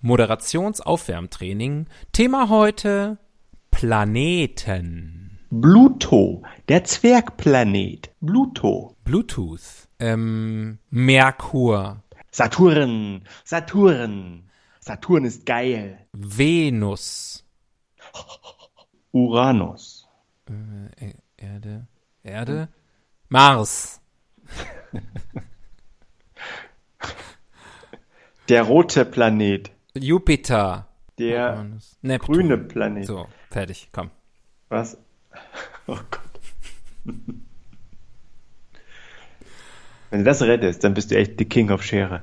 Moderationsaufwärmtraining. Thema heute Planeten. Pluto, der Zwergplanet. Pluto. Bluetooth. Ähm, Merkur. Saturn, Saturn. Saturn ist geil. Venus. Uranus. Äh, Erde. Erde. Mars. Der rote Planet. Jupiter. Der. Neptun. grüne Planet. So, fertig, komm. Was? Oh Gott. Wenn du das rettest, dann bist du echt die King of Schere.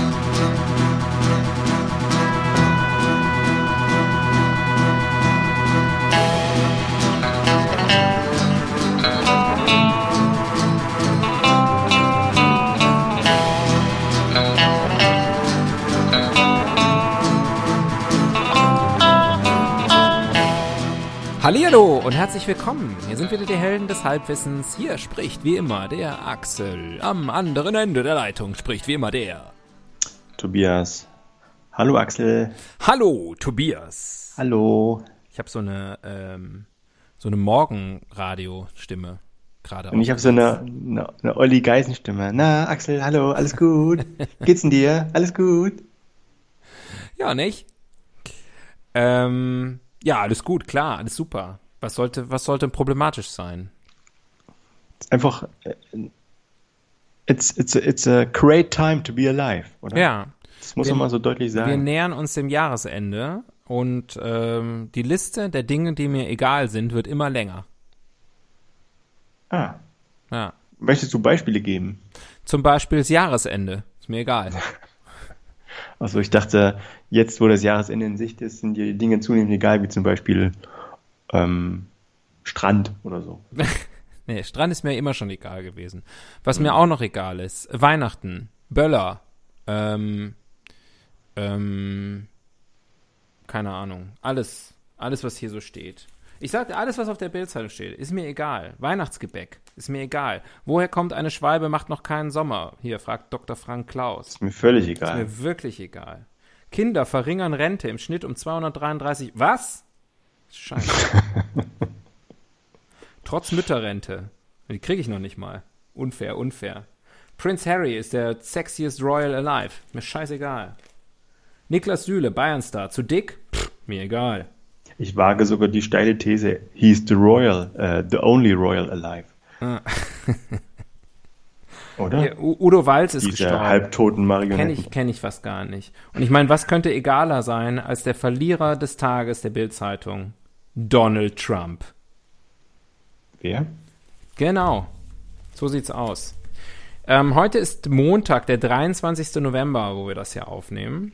Hallihallo und herzlich willkommen. Hier sind wieder die Helden des Halbwissens. Hier spricht wie immer der Axel. Am anderen Ende der Leitung spricht wie immer der. Tobias. Hallo Axel. Hallo, Tobias. Hallo. Ich habe so eine ähm, so eine Morgenradio-Stimme gerade. Und ich habe so eine, eine, eine Olli Geisen-Stimme. Na, Axel, hallo, alles gut? Geht's denn dir? Alles gut? Ja, nicht? Ähm, ja, alles gut, klar, alles super. Was sollte, was sollte problematisch sein? Einfach, äh, it's, it's, a, it's a great time to be alive, oder? Ja, Das muss Wir- man mal so deutlich wir sagen. nähern uns dem Jahresende und ähm, die Liste der Dinge, die mir egal sind, wird immer länger. Ah, Ja. möchtest du Beispiele geben? Zum Beispiel das Jahresende. Ist mir egal. Also ich dachte, jetzt wo das Jahresende in Sicht ist, sind die Dinge zunehmend egal, wie zum Beispiel ähm, Strand oder so. Nee, Strand ist mir immer schon egal gewesen. Was mir auch noch egal ist, Weihnachten, Böller, ähm, ähm, keine Ahnung, alles, alles, was hier so steht. Ich sagte, alles, was auf der Bildzeitung steht, ist mir egal. Weihnachtsgebäck, ist mir egal. Woher kommt eine Schwalbe, macht noch keinen Sommer? Hier, fragt Dr. Frank Klaus. Ist mir völlig Ist egal. mir wirklich egal. Kinder verringern Rente im Schnitt um 233. Was? Scheiße. Trotz Mütterrente. Die kriege ich noch nicht mal. Unfair, unfair. Prince Harry ist der sexiest Royal alive. Mir scheißegal. Niklas Süle, Bayernstar. Zu dick? Pff, mir egal. Ich wage sogar die steile These, he's the royal, äh, the only royal alive. Ah. Oder? U Udo Walz ist Diese gestorben. halbtoten Kenne Marionetten. ich, kenn ich fast gar nicht. Und ich meine, was könnte egaler sein als der Verlierer des Tages der Bildzeitung? Donald Trump. Wer? Genau. So sieht's aus. Ähm, heute ist Montag, der 23. November, wo wir das hier aufnehmen.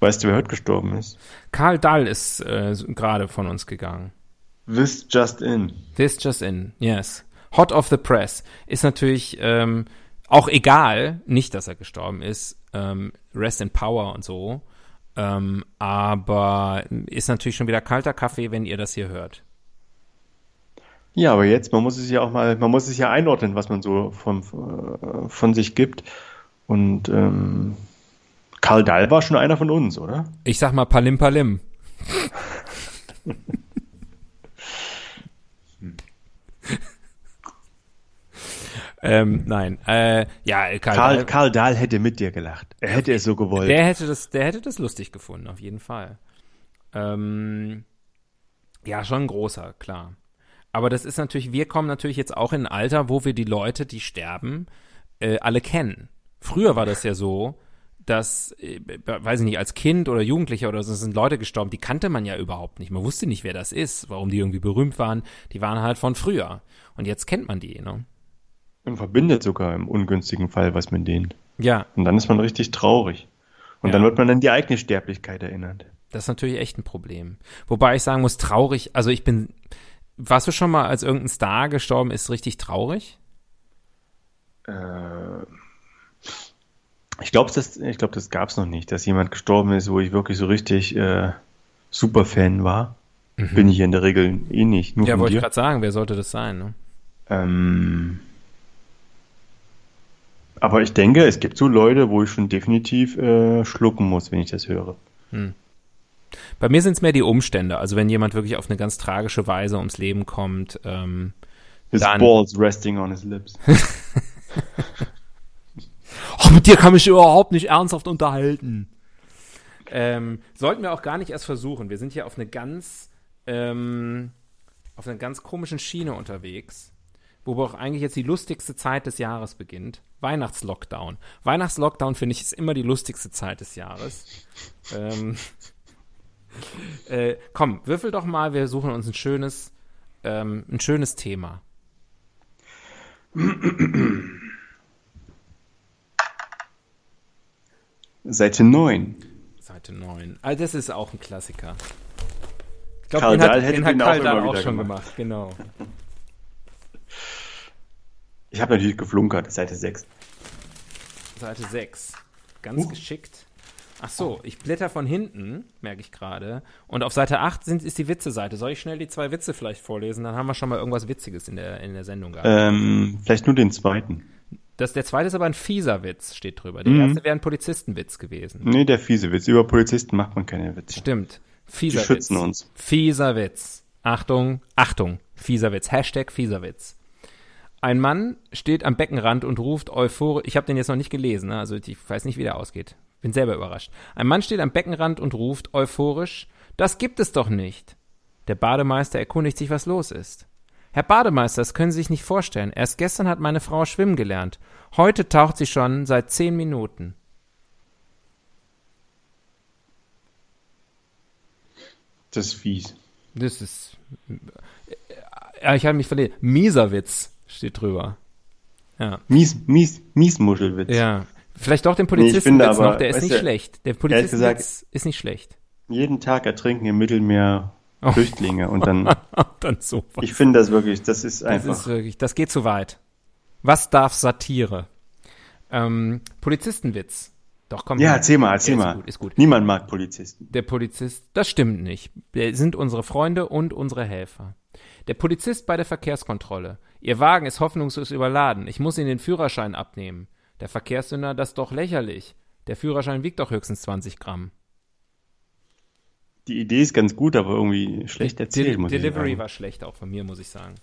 Weißt du, wer heute gestorben ist? Karl Dall ist äh, gerade von uns gegangen. This just in. This just in, yes. Hot off the press. Ist natürlich ähm, auch egal, nicht, dass er gestorben ist. Ähm, rest in power und so. Ähm, aber ist natürlich schon wieder kalter Kaffee, wenn ihr das hier hört. Ja, aber jetzt, man muss es ja auch mal, man muss es ja einordnen, was man so von, äh, von sich gibt. Und ähm, Karl Dahl war schon einer von uns, oder? Ich sag mal Palim Palim. ähm, nein, äh, ja, Karl, Karl, Dahl- Karl Dahl hätte mit dir gelacht. Er hätte es so gewollt. der hätte das, der hätte das lustig gefunden, auf jeden Fall. Ähm, ja, schon ein großer, klar. Aber das ist natürlich, wir kommen natürlich jetzt auch in ein Alter, wo wir die Leute, die sterben, äh, alle kennen. Früher war das ja so, dass, äh, weiß ich nicht, als Kind oder Jugendlicher oder so sind Leute gestorben, die kannte man ja überhaupt nicht. Man wusste nicht, wer das ist, warum die irgendwie berühmt waren. Die waren halt von früher. Und jetzt kennt man die, ne? Und verbindet sogar im ungünstigen Fall was mit denen. Ja, Und dann ist man richtig traurig. Und Ja. dann wird man an die eigene Sterblichkeit erinnert. Das ist natürlich echt ein Problem. Wobei ich sagen muss, traurig, also ich bin, warst du schon mal, als irgendein Star gestorben ist, richtig traurig? Äh, ich glaube, das, ich glaub, das gab es noch nicht, dass jemand gestorben ist, wo ich wirklich so richtig äh, Superfan war. Bin ich in der Regel eh nicht. Nur Mhm. Ja, wollte ich gerade sagen, wer sollte das sein? Ne? Ähm, aber ich denke, es gibt so Leute, wo ich schon definitiv äh, schlucken muss, wenn ich das höre. Bei mir sind es mehr die Umstände. Also wenn jemand wirklich auf eine ganz tragische Weise ums Leben kommt, ähm, His Dann- balls resting on his lips. Ach, mit dir kann mich überhaupt nicht ernsthaft unterhalten. Ähm, sollten wir auch gar nicht erst versuchen. Wir sind hier auf eine ganz, ähm, auf einer ganz komischen Schiene unterwegs, wo auch eigentlich jetzt die lustigste Zeit des Jahres beginnt. Weihnachtslockdown. Weihnachtslockdown finde ich ist immer die lustigste Zeit des Jahres. ähm, äh, komm, würfel doch mal. Wir suchen uns ein schönes, ähm, ein schönes Thema. Seite 9. Seite 9. Also das ist auch ein Klassiker. Ich glaube, Karl den hat, Dahl hätte den hat auch Karl Dahl immer auch wieder schon gemacht. gemacht. Genau. Ich habe natürlich geflunkert, Seite 6. Seite 6. Ganz Uh. geschickt. Ach so, ich blätter von hinten, merke ich gerade. Und auf Seite 8 sind, ist die Witze-Seite. Soll ich schnell die zwei Witze vielleicht vorlesen? Dann haben wir schon mal irgendwas Witziges in der, in der Sendung gehabt. Ähm, vielleicht nur den zweiten. Das, der zweite ist aber ein fieser Witz, steht drüber. Der Mhm. erste wäre ein Polizistenwitz gewesen. Nee, der fiese Witz. Über Polizisten macht man keine Witze. Stimmt. Die Fieser schützen Witz. uns. Fieser Witz. Achtung, Achtung, fieser Witz. Hashtag fieser Witz. Ein Mann steht am Beckenrand und ruft euphorisch, ich habe den jetzt noch nicht gelesen, ne? also ich weiß nicht, wie der ausgeht. Bin selber überrascht. Ein Mann steht am Beckenrand und ruft euphorisch, das gibt es doch nicht. Der Bademeister erkundigt sich, was los ist. Herr Bademeister, das können Sie sich nicht vorstellen. Erst gestern hat meine Frau schwimmen gelernt. Heute taucht sie schon seit zehn Minuten. Das ist fies. Das ist. Ja, ich habe mich verlesen. Mieser Witz steht drüber. Ja. Mies, mies, Miesmuschelwitz. Ja. Vielleicht doch den Nee, Polizistenwitz finde aber, noch, der ist nicht du, schlecht. Der Polizistenwitz ist nicht schlecht. Jeden Tag ertrinken im Mittelmeer. Flüchtlinge und dann, Dann so. ich finde das wirklich, das ist Das einfach. ist wirklich, das geht zu weit. Was darf Satire? Ähm, Polizistenwitz. Doch, komm. ja, erzähl mal, erzähl Ja, mal. Ist gut, ist gut. Niemand mag Polizisten. Der Polizist, das stimmt nicht. Wir sind unsere Freunde und unsere Helfer. Der Polizist bei der Verkehrskontrolle. Ihr Wagen ist hoffnungslos überladen. Ich muss Ihnen den Führerschein abnehmen. Der Verkehrssünder, das ist doch lächerlich. Der Führerschein wiegt doch höchstens 20 Gramm. Die Idee ist ganz gut, aber irgendwie schlecht erzählt, Del muss ich Delivery war schlecht auch von mir, muss ich sagen.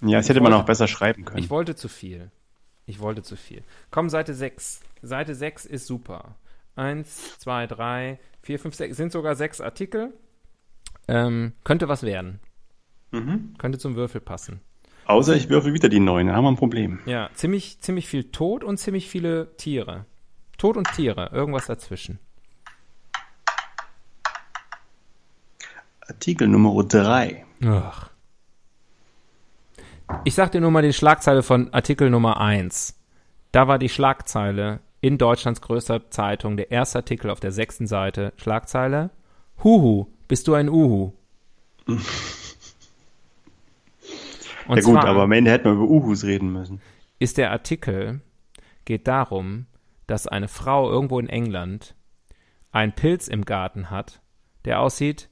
Ja, das hätte man auch besser schreiben können. Ich wollte zu viel. Ich wollte zu viel. Komm, Seite 6. Seite 6 ist super. Eins, zwei, drei, vier, fünf, sechs. Sind sogar sechs Artikel. Ähm, könnte was werden. Mhm. Könnte zum Würfel passen. Außer ich würfel wieder die neun, dann haben wir ein Problem. Ja, ziemlich, ziemlich viel Tod und ziemlich viele Tiere. Tod und Tiere, irgendwas dazwischen. Artikel Nummer drei. Ach. Ich sag dir nur mal die Schlagzeile von Artikel Nummer 1. Da war die Schlagzeile in Deutschlands größter Zeitung, der erste Artikel auf der sechsten Seite. Schlagzeile: Huhu, bist du ein Uhu? Und ja gut, zwar aber am Ende hätten wir über Uhus reden müssen. ist der Artikel, geht darum, dass eine Frau irgendwo in England einen Pilz im Garten hat, der aussieht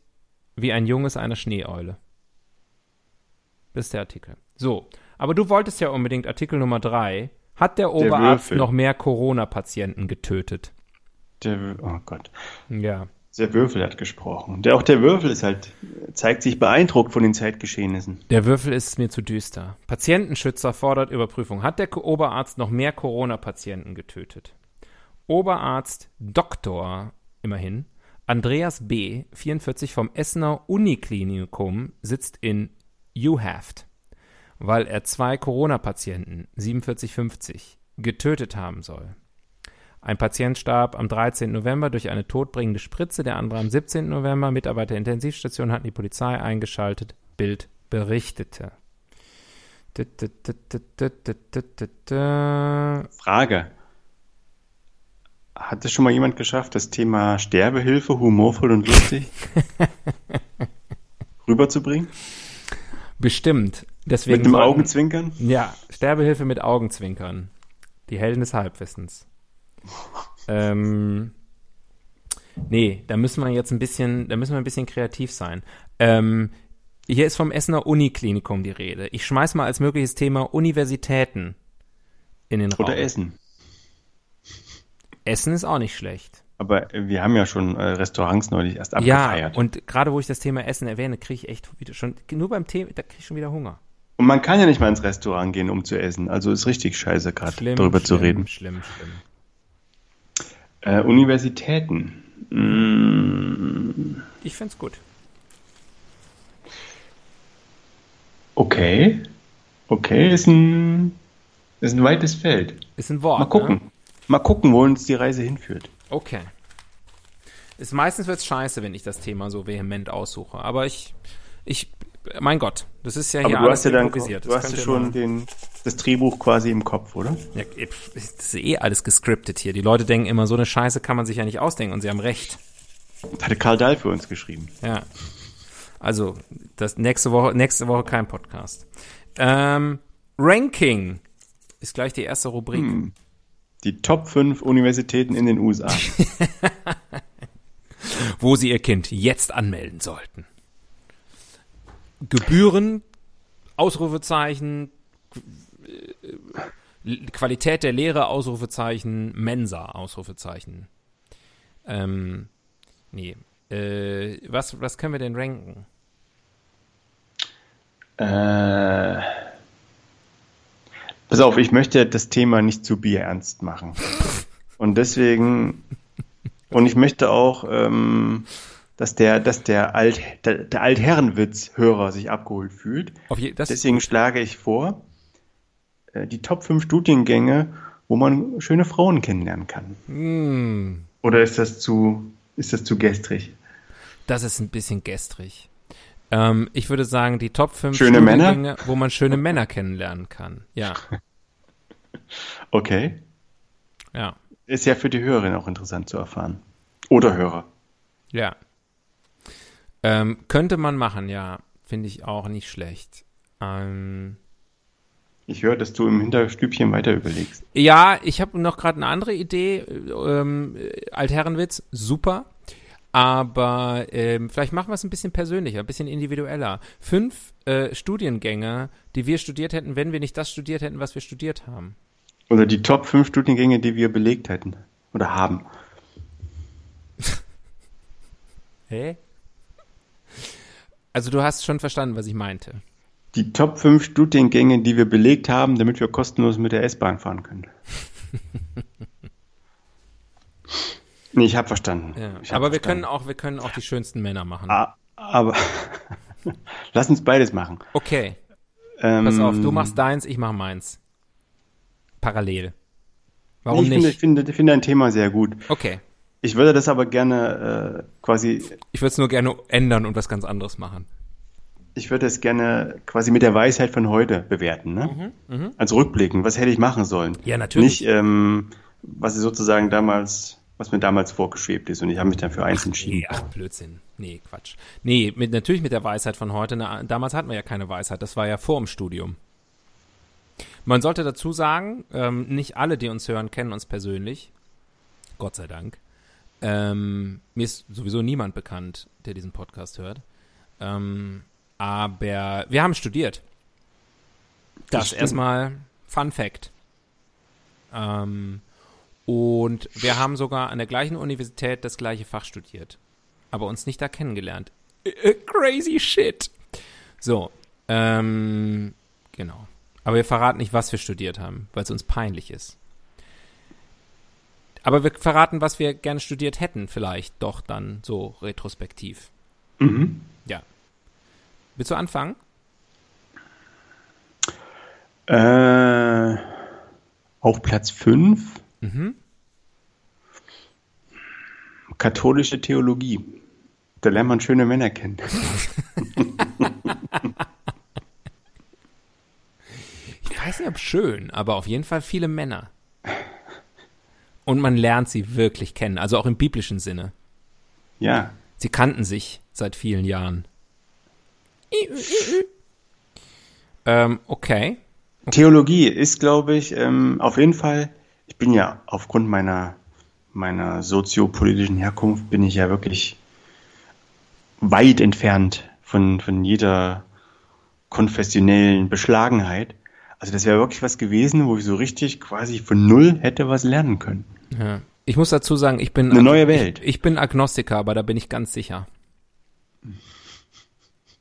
wie ein Junges einer Schneeeule. Das ist der Artikel. So, aber du wolltest ja unbedingt Artikel Nummer drei. Hat der Oberarzt Würfel. noch mehr Corona-Patienten getötet? Der, oh Gott. Ja. Der Würfel hat gesprochen. Der, auch der Würfel ist halt, zeigt sich beeindruckt von den Zeitgeschehnissen. Der Würfel ist mir zu düster. Patientenschützer fordert Überprüfung. Hat der Oberarzt noch mehr Corona-Patienten getötet? Oberarzt Doktor, immerhin, Andreas B., 44, vom Essener Uniklinikum sitzt in Uhaft, weil er zwei Corona-Patienten, 4750, getötet haben soll. Ein Patient starb am 13. November durch eine todbringende Spritze, der andere am 17. November. Mitarbeiter der Intensivstation hatten die Polizei eingeschaltet. Bild berichtete. Frage. Hat es schon mal jemand geschafft, das Thema Sterbehilfe humorvoll und lustig rüberzubringen? Bestimmt. Deswegen Mit einem sollten- Augenzwinkern? Ja, Sterbehilfe mit Augenzwinkern. Die Helden des Halbwissens. ähm, nee, da müssen wir jetzt ein bisschen, da müssen wir ein bisschen kreativ sein. Ähm, hier ist vom Essener Uniklinikum die Rede. Ich schmeiß mal als mögliches Thema Universitäten in den Raum. Oder Essen. Essen ist auch nicht schlecht. Aber äh, wir haben ja schon äh, Restaurants neulich erst Ja, abgefeiert. und gerade wo ich das Thema Essen erwähne, kriege ich echt wieder schon, nur beim Thema, da kriege ich schon wieder Hunger. Und man kann ja nicht mal ins Restaurant gehen, um zu essen. Also ist richtig scheiße, gerade Schlimm, darüber zu schlimm, reden. Schlimm, schlimm. Äh, Universitäten. Mm, Ich find's gut. okay. Okay, ist ein, ist ein weites Feld. Ist ein Wort. Mal gucken. Ne? Mal gucken, wo uns die Reise hinführt. Okay. Ist meistens wird's scheiße, wenn ich das Thema so vehement aussuche. Aber ich, ich, mein Gott, das ist ja Aber hier du alles hast ja dann improvisiert. du Das hast ja schon den, das Drehbuch quasi im Kopf, oder? Ja, das ist eh alles gescriptet hier. Die Leute denken immer, so eine Scheiße kann man sich ja nicht ausdenken und sie haben recht. Das hatte Karl Dahl für uns geschrieben. Ja. Also, das nächste Woche, nächste Woche kein Podcast. Ähm, Ranking ist gleich die erste Rubrik. Hm. Die Top 5 Universitäten in den USA. wo Sie Ihr Kind jetzt anmelden sollten. Gebühren, Ausrufezeichen, äh, Qualität der Lehre, Ausrufezeichen, Mensa, Ausrufezeichen. Ähm, nee. Äh, was, was können wir denn ranken? äh, pass auf, ich möchte das Thema nicht zu bierernst machen. Und deswegen, und ich möchte auch, ähm, dass der, dass der Alt, der, der Altherrenwitz-Hörer sich abgeholt fühlt. Je, Deswegen schlage ich vor, äh, die Top 5 Studiengänge, wo man schöne Frauen kennenlernen kann. Hm, Oder ist das zu, ist das zu gestrig? das ist ein bisschen gestrig. Ähm, ich würde sagen, die Top 5 Schöne Männer? Wo man schöne Männer kennenlernen kann. Ja, Okay. ja, Ist ja für die Hörerin auch interessant zu erfahren. Oder Hörer. ja. Ähm, könnte man machen, ja. Finde ich auch nicht schlecht. Ähm, Ich höre, dass du im Hinterstübchen weiter überlegst. ja, ich habe noch gerade eine andere Idee. Ähm, Altherrenwitz, super. Aber ähm, vielleicht machen wir es ein bisschen persönlicher, ein bisschen individueller. Fünf äh, Studiengänge, die wir studiert hätten, wenn wir nicht das studiert hätten, was wir studiert haben. Oder die Top 5 Studiengänge, die wir belegt hätten. Oder haben. Hä? Also du hast schon verstanden, was ich meinte. Die Top 5 Studiengänge, die wir belegt haben, damit wir kostenlos mit der S-Bahn fahren können. nee, ich habe verstanden. Ja. Ich hab Aber wir verstanden. können auch, wir können auch die schönsten Männer machen. Ah, aber lass uns beides machen. Okay, Ähm, pass auf, du machst deins, ich mach meins. Parallel. Warum ich Finde, ich nicht? finde, ich finde ein Thema sehr gut. Okay. Ich würde das aber gerne äh, quasi, Ich würde es nur gerne ändern und was ganz anderes machen. ich würde es gerne quasi mit der Weisheit von heute bewerten, ne? Also rückblicken, was hätte ich machen sollen? Mhm, Ja, natürlich. Nicht, ähm, was sozusagen damals, was mir damals vorgeschwebt ist und ich habe mich dann für eins entschieden. Nee, ach, Blödsinn. Nee, Quatsch. Nee, mit, natürlich mit der Weisheit von heute. Na, damals hatten wir ja keine Weisheit. Das war ja vor dem Studium. Man sollte dazu sagen, ähm, nicht alle, die uns hören, kennen uns persönlich. Gott sei Dank. Ähm, mir ist sowieso niemand bekannt, der diesen Podcast hört. Ähm, aber wir haben studiert. Das, Das erstmal Fun Fact. Ähm, und wir haben sogar an der gleichen Universität das gleiche Fach studiert. Aber uns nicht da kennengelernt. Äh, äh, Crazy shit. So, ähm, genau. Aber wir verraten nicht, was wir studiert haben, weil es uns peinlich ist. Aber wir verraten, was wir gerne studiert hätten, vielleicht doch dann so retrospektiv. Mhm. Ja. Willst du anfangen? Äh, auf Platz 5 Mhm. Katholische Theologie. Da lernt man schöne Männer kennen. Ich weiß nicht, ob schön, aber auf jeden Fall viele Männer. Und man lernt sie wirklich kennen, also auch im biblischen Sinne. Ja. Sie kannten sich seit vielen Jahren. Ähm, okay. Theologie ist, glaube ich, ähm, auf jeden Fall, ich bin ja aufgrund meiner, meiner soziopolitischen Herkunft, bin ich ja wirklich weit entfernt von, von jeder konfessionellen Beschlagenheit. Also das wäre wirklich was gewesen, wo ich so richtig quasi von null hätte was lernen können. Ja. Ich muss dazu sagen, ich bin Eine neue Welt. Ich, ich bin Agnostiker, aber da bin ich ganz sicher.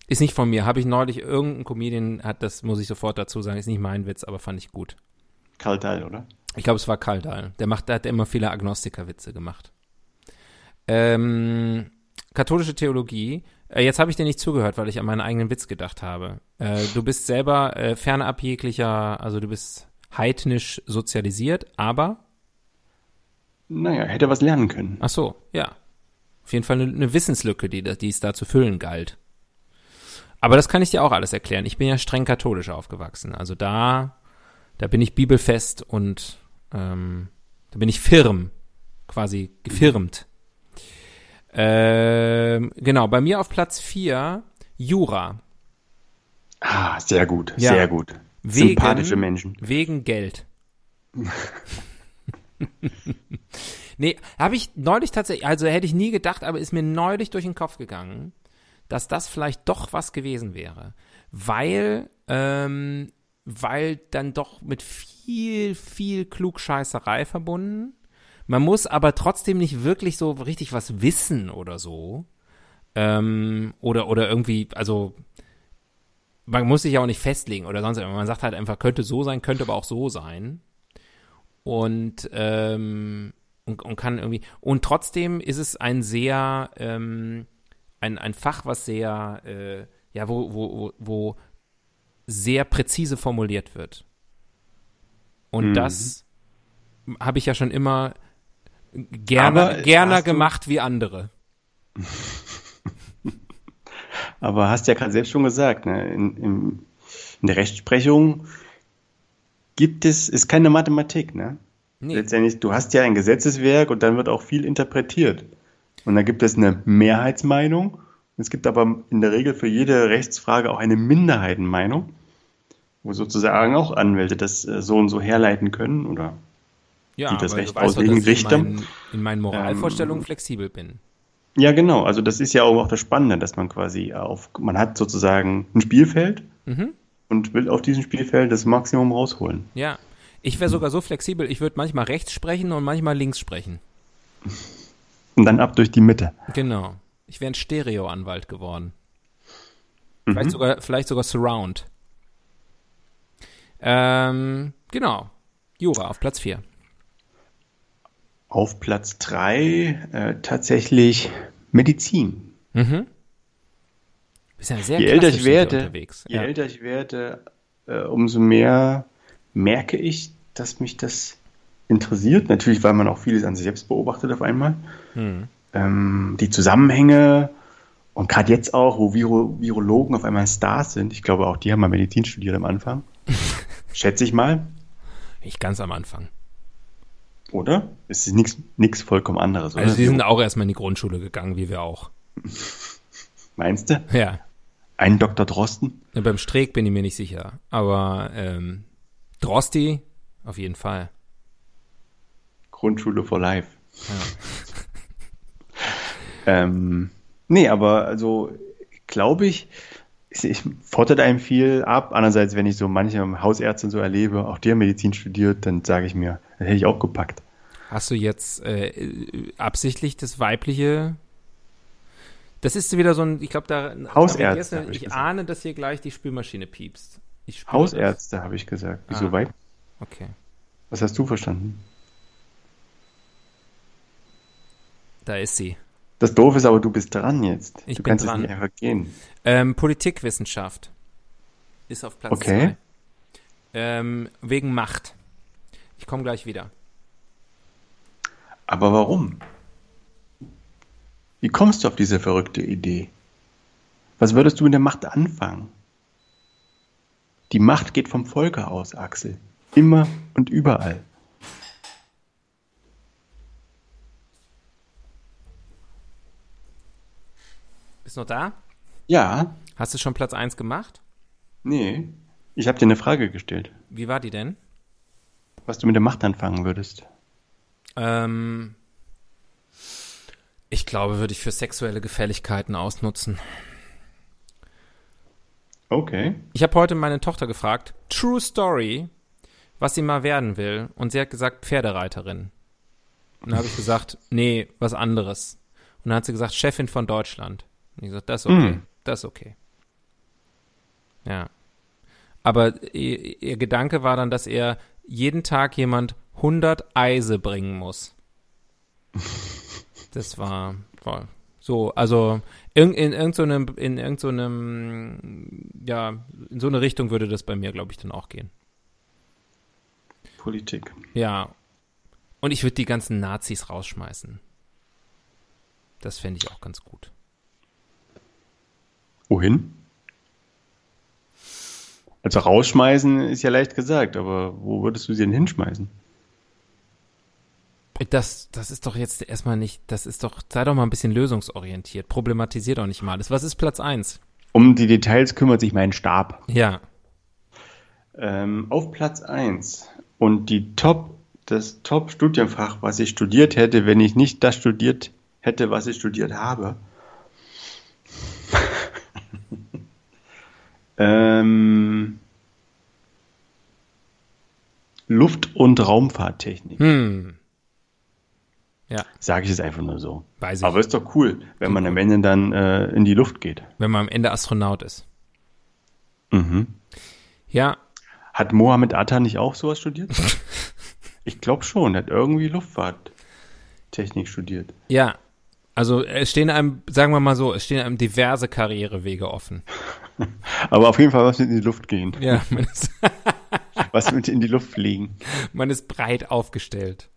Ist nicht von mir. Habe ich neulich irgendein Comedian hat das muss ich sofort dazu sagen. Ist nicht mein Witz, aber fand ich gut. Karl Dahl, oder? Ich glaube, es war Kaldal. Der macht, der hat immer viele Agnostiker-Witze gemacht. Ähm, katholische Theologie. Äh, jetzt habe ich dir nicht zugehört, weil ich an meinen eigenen Witz gedacht habe. Äh, du bist selber äh, fernab jeglicher, also du bist heidnisch sozialisiert, aber Naja, hätte was lernen können. Ach so, ja. Auf jeden Fall eine, eine Wissenslücke, die, die es da zu füllen galt. Aber das kann ich dir auch alles erklären. Ich bin ja streng katholisch aufgewachsen. Also da, da bin ich bibelfest und ähm, da bin ich firm, quasi gefirmt. Ähm, genau, bei mir auf Platz vier Jura. Ah, sehr gut, Ja. sehr gut. Wegen- Sympathische Menschen. Wegen Geld. nee, habe ich neulich tatsächlich, also hätte ich nie gedacht, aber ist mir neulich durch den Kopf gegangen, dass das vielleicht doch was gewesen wäre. Weil, ähm, weil dann doch mit viel, viel Klugscheißerei verbunden. Man muss aber trotzdem nicht wirklich so richtig was wissen oder so. Ähm, oder, oder irgendwie, also man muss sich ja auch nicht festlegen oder sonst irgendwas. Man sagt halt einfach, könnte so sein, könnte aber auch so sein. Und, ähm, und, und kann irgendwie. Und trotzdem ist es ein sehr, ähm, ein, ein Fach, was sehr, äh, ja, wo, wo, wo, wo sehr präzise formuliert wird. Und Mhm. das habe ich ja schon immer gerne, Aber gerne gemacht wie andere. Aber hast ja gerade selbst schon gesagt, ne? in, in, in der Rechtsprechung gibt es, ist keine Mathematik, ne? Nee. Letztendlich, du hast ja ein Gesetzeswerk und dann wird auch viel interpretiert. Und dann gibt es eine Mehrheitsmeinung. Es gibt aber in der Regel für jede Rechtsfrage auch eine Minderheitenmeinung, wo sozusagen auch Anwälte das äh, so und so herleiten können oder Ja, die das Recht auslegen, Richter. In meinen, in meinen Moralvorstellungen Ähm, flexibel bin. Ja, genau. Also das ist ja auch das Spannende, dass man quasi auf, man hat sozusagen ein Spielfeld Mhm. und will auf diesem Spielfeld das Maximum rausholen. Ja. Ich wäre sogar so flexibel, ich würde manchmal rechts sprechen und manchmal links sprechen. Und dann ab durch die Mitte. Genau. Ich wäre ein Stereoanwalt geworden. Mhm. Vielleicht sogar, vielleicht sogar Surround. Ähm, genau. Jura auf Platz 4. Auf Platz drei äh, tatsächlich Medizin. Mhm. Bist ja sehr Je älter ich werde, unterwegs. je Ja. älter ich werde, äh, umso mehr merke ich, dass mich das interessiert. Natürlich, weil man auch vieles an sich selbst beobachtet auf einmal. Hm. Ähm, die Zusammenhänge und gerade jetzt auch, wo Viro Virologen auf einmal Stars sind. Ich glaube, auch die haben mal Medizin studiert am Anfang. Schätze ich mal. Ich ganz am Anfang. Oder? Es ist nichts vollkommen anderes, oder? Also die sind auch erstmal in die Grundschule gegangen, wie wir auch. Meinst du? Ja. Ein Dr. Drosten? Ja, beim Streeck bin ich mir nicht sicher. Aber ähm, Drosti auf jeden Fall. Grundschule for Life. ähm, nee, aber also glaube ich, es fordert einem viel ab. Andererseits, wenn ich so manche Hausärzte so erlebe, auch die haben Medizin studiert, dann sage ich mir, das hätte ich auch gepackt. Hast du jetzt äh, äh, absichtlich das weibliche? Das ist wieder so ein, ich glaube, da Hausärzte, da- ich ich, gesagt. ahne, dass hier gleich die Spülmaschine piepst. Ich Hausärzte, habe ich gesagt. Wieso Ah. Das. Okay. Was hast du verstanden? Da ist sie. Das Doof ist aber, du bist dran jetzt. Ich du bin kannst dran. es nicht einfach gehen. Ähm, Politikwissenschaft ist auf Platz Okay. zwei. Ähm, wegen Macht. Ich komme gleich wieder. Aber warum? Wie kommst du auf diese verrückte Idee? Was würdest du mit der Macht anfangen? Die Macht geht vom Volke aus, Axel. Immer und überall. Bist du noch da? Ja, Hast du schon Platz 1 gemacht? nee. Ich habe dir eine Frage gestellt, Wie war die denn? was du mit der Macht anfangen würdest. Ähm, ich glaube, würde ich für sexuelle Gefälligkeiten ausnutzen. Okay. Ich habe heute meine Tochter gefragt, True Story, was sie mal werden will. Und sie hat gesagt, Pferdereiterin. Und dann habe ich gesagt, nee, was anderes. Und dann hat sie gesagt, Chefin von Deutschland. Und ich gesagt, das ist okay. Mm. Das ist okay. Ja. Aber ihr, ihr Gedanke war dann, dass er jeden Tag jemand 100 Eise bringen muss. Das war, war so, also in, in irgendeinem, in irgendeinem, ja, in so eine Richtung würde das bei mir, glaube ich, dann auch gehen. Politik. Ja. Und ich würde die ganzen Nazis rausschmeißen. Das fände ich auch ganz gut. Wohin? Also rausschmeißen ist ja leicht gesagt, aber wo würdest du sie denn hinschmeißen? Das, das ist doch jetzt erstmal nicht, das ist doch, sei doch mal ein bisschen lösungsorientiert. Problematisier doch nicht mal alles. Was ist Platz 1? Um die Details kümmert sich mein Stab. Ja. Ähm, auf Platz 1 und die Top, das Top-Studienfach, was ich studiert hätte, wenn ich nicht das studiert hätte, was ich studiert habe. Ähm, Luft- und Raumfahrttechnik. Hm. Ja, Sage ich es einfach nur so. weiß ich. Aber ist doch cool, wenn man am Ende dann äh, in die Luft geht. wenn man am Ende Astronaut ist. Mhm. Ja, Hat Mohammed Atta nicht auch sowas studiert? ich glaube schon, er hat irgendwie Luftfahrttechnik studiert. ja. Also es stehen einem, sagen wir mal so, es stehen einem diverse Karrierewege offen. Aber auf jeden Fall was mit in die Luft gehen. Ja, man ist, Was mit in die Luft fliegen. man ist breit aufgestellt.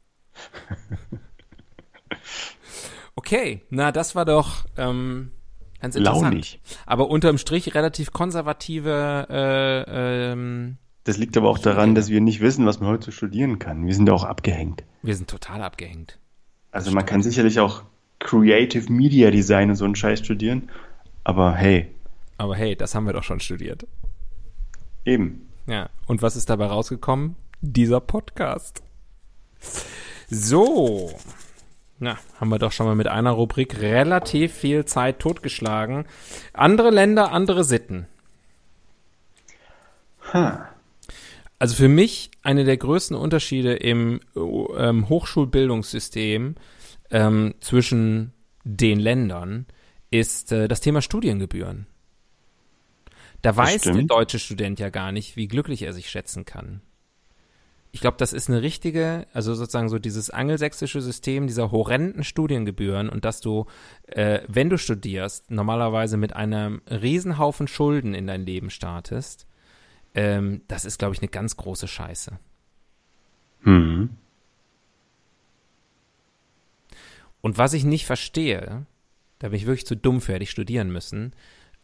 Okay, na das war doch ähm, ganz interessant. Launig. Aber unterm Strich relativ konservative äh, ähm, Das liegt aber auch daran, dass wir nicht wissen, was man heute studieren kann. Wir sind auch abgehängt. Wir sind total abgehängt. Also man kann sicherlich auch Creative Media Design und so einen Scheiß studieren. Aber hey, Aber hey, das haben wir doch schon studiert. eben. Ja. Und was ist dabei rausgekommen? Dieser Podcast. So. Na, haben wir doch schon mal mit einer Rubrik relativ viel Zeit totgeschlagen. Andere Länder, andere Sitten. Ha. Also für mich eine der größten Unterschiede im ähm, Hochschulbildungssystem ähm, zwischen den Ländern ist äh, das Thema Studiengebühren. Da weiß der deutsche Student ja gar nicht, wie glücklich er sich schätzen kann. Ich glaube, das ist eine richtige, also sozusagen so dieses angelsächsische System dieser horrenden Studiengebühren und dass du, äh, wenn du studierst, normalerweise mit einem Riesenhaufen Schulden in dein Leben startest. Ähm, das ist, glaube ich, eine ganz große Scheiße. Hm. Und was ich nicht verstehe, da bin ich wirklich zu dumm für, hätte ich studieren müssen,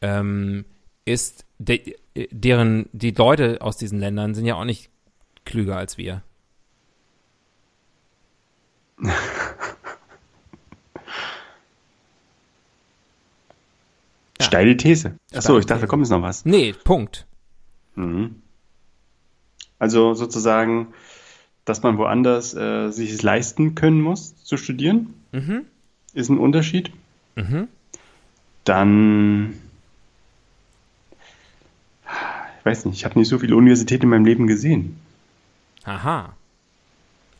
ähm, ist, de, deren, die Leute aus diesen Ländern sind ja auch nicht klüger als wir. Ja. Steile These. Achso, ich dachte, da kommt jetzt noch was. Nee, Punkt. Mhm. Also sozusagen, dass man woanders äh, sich es leisten können muss, zu studieren, Mhm. ist ein Unterschied. Mhm. Dann, ich weiß nicht, ich habe nicht so viele Universitäten in meinem Leben gesehen. Aha.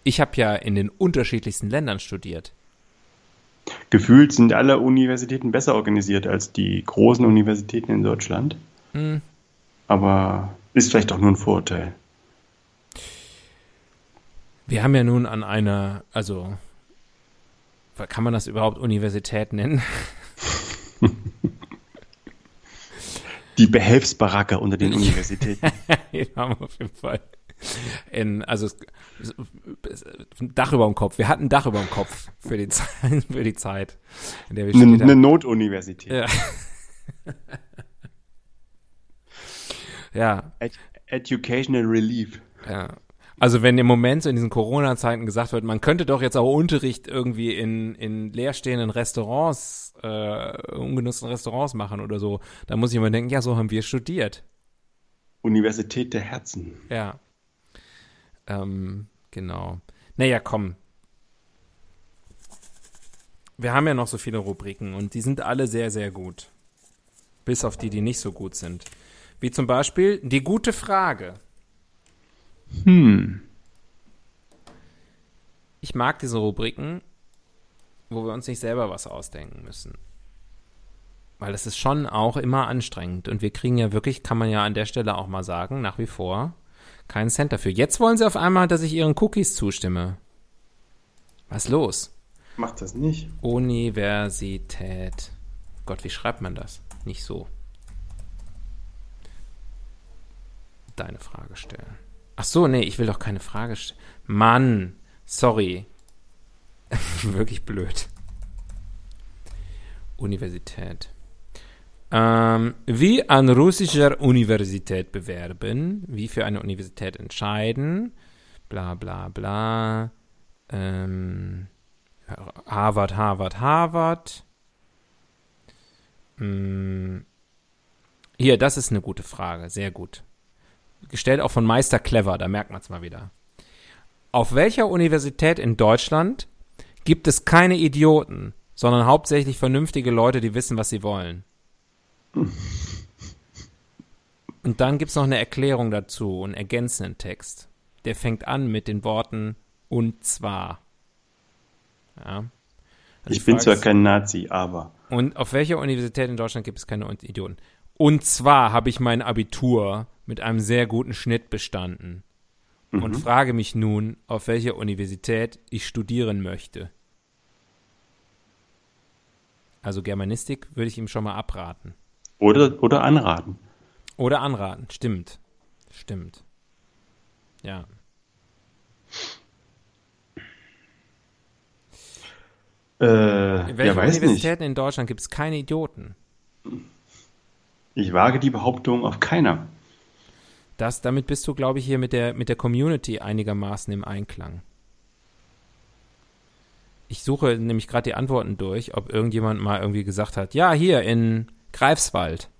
Ich habe ja in den unterschiedlichsten Ländern studiert. Gefühlt sind alle Universitäten besser organisiert als die großen Universitäten in Deutschland. Hm. Aber ist vielleicht auch nur ein Vorurteil. Wir haben ja nun an einer, also kann man das überhaupt Universität nennen? Die Behelfsbaracke unter den Universitäten. Wir haben auf jeden Fall in, also es, es, ein Dach über dem Kopf. Wir hatten ein Dach über dem Kopf für die Zeit, für die Zeit in der wir Eine, haben. Notuniversität. Ja. ja, Ed Educational Relief. ja. Also wenn im Moment so in diesen Corona-Zeiten gesagt wird, man könnte doch jetzt auch Unterricht irgendwie in, in leerstehenden Restaurants, äh, ungenutzten Restaurants machen oder so, dann muss ich immer denken, ja, so haben wir studiert. Universität der Herzen. Ja. Ähm, genau. Naja, komm. Wir haben ja noch so viele Rubriken und die sind alle sehr, sehr gut. Bis auf die, die nicht so gut sind. Wie zum Beispiel die gute Frage. Hm. Ich mag diese Rubriken, wo wir uns nicht selber was ausdenken müssen. Weil das ist schon auch immer anstrengend. Und wir kriegen ja wirklich, kann man ja an der Stelle auch mal sagen, nach wie vor keinen Cent dafür. Jetzt wollen sie auf einmal, dass ich ihren Cookies zustimme. Was los? Macht das nicht. Universität. Gott, wie schreibt man das? Nicht so. Deine Frage stellen. Ach so, nee, ich will doch keine Frage stellen. Mann, sorry. Wirklich blöd. Universität. Ähm, wie an russischer Universität bewerben, wie für eine Universität entscheiden, bla bla bla. Ähm, Harvard, Harvard, Harvard. Hm. Hier, das ist eine gute Frage, sehr gut. Gestellt auch von Meister Clever, da merkt man es mal wieder. Auf welcher Universität in Deutschland gibt es keine Idioten, sondern hauptsächlich vernünftige Leute, die wissen, was sie wollen? Und dann gibt es noch eine Erklärung dazu, einen ergänzenden Text. Der fängt an mit den Worten und zwar. Ja. Also ich bin zwar kein Nazi, aber. Und auf welcher Universität in Deutschland gibt es keine Idioten? Und zwar habe ich mein Abitur mit einem sehr guten Schnitt bestanden mhm. und frage mich nun, auf welcher Universität ich studieren möchte. Also Germanistik würde ich ihm schon mal abraten. Oder, oder anraten. Oder anraten, stimmt. Stimmt. Ja. Äh, in welchen ja, Universitäten nicht. in Deutschland gibt es keine Idioten? Ich wage die Behauptung auf keiner. Das, damit bist du, glaube ich, hier mit der, mit der Community einigermaßen im Einklang. Ich suche nämlich gerade die Antworten durch, ob irgendjemand mal irgendwie gesagt hat, ja, hier in Greifswald.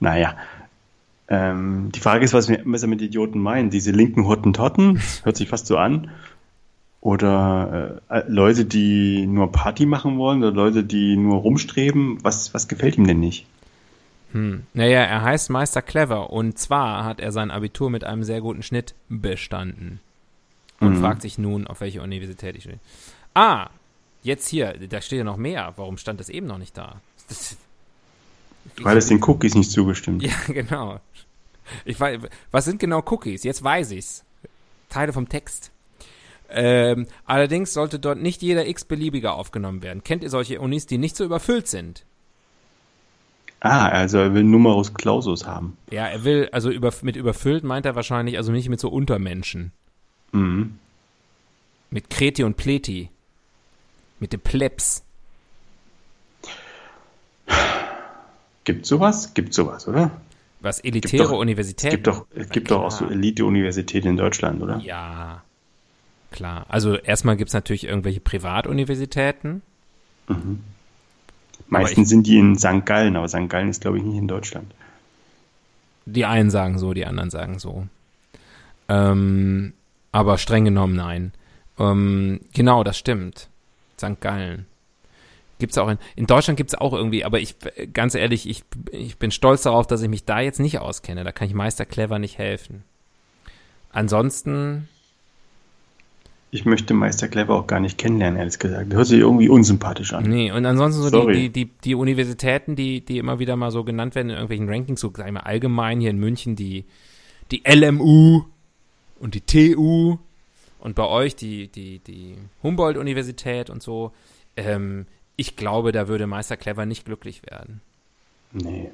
Naja. Ähm, die Frage ist, was wir, was mit Idioten meinen. Diese linken Hottentotten, hört sich fast so an. Oder äh, Leute, die nur Party machen wollen oder Leute, die nur rumstreben. Was, was gefällt ihm denn nicht? Hm. Naja, er heißt Meister Clever und zwar hat er sein Abitur mit einem sehr guten Schnitt bestanden. Und Mhm. fragt sich nun, auf welche Universität ich will. Ah, jetzt hier, da steht ja noch mehr. Warum stand das eben noch nicht da? Das, Weil es den Cookies nicht zugestimmt. Ja, genau. Ich weiß, was sind genau Cookies? Jetzt weiß ich's. Teile vom Text. Ähm, allerdings sollte dort nicht jeder x-beliebiger aufgenommen werden. Kennt ihr solche Unis, die nicht so überfüllt sind? Ah, also er will Numerus Clausus haben. Ja, er will, also über, mit überfüllt meint er wahrscheinlich, also nicht mit so Untermenschen. Mhm. Mit Kreti und Pleti. Mit den Plebs. Gibt sowas? Gibt sowas, oder? Was elitäre doch- Es Universitäten. gibt doch, es gibt doch auch so. Elite-Universitäten in Deutschland, oder? Ja, klar. Also erstmal gibt's natürlich irgendwelche Privatuniversitäten. Meistens sind die in St. Gallen, aber St. Gallen ist, glaube ich, nicht in Deutschland. Die einen sagen so, die anderen sagen so. Ähm, aber streng genommen nein. Ähm, genau, das stimmt. St. Gallen. Gibt's auch in, in Deutschland gibt's auch irgendwie, aber ich, ganz ehrlich, ich, ich bin stolz darauf, dass ich mich da jetzt nicht auskenne. Da kann ich Meister Clever nicht helfen. Ansonsten, Ich möchte Meister Clever auch gar nicht kennenlernen, ehrlich gesagt. Hört sich irgendwie unsympathisch an. nee, und ansonsten so die, die, die, die Universitäten, die, die immer wieder mal so genannt werden in irgendwelchen Rankings, so sag ich mal allgemein hier in München, die, die LMU und die TU und bei euch die, die, die Humboldt-Universität und so. Ähm, ich glaube, da würde Meister Clever nicht glücklich werden. Nee.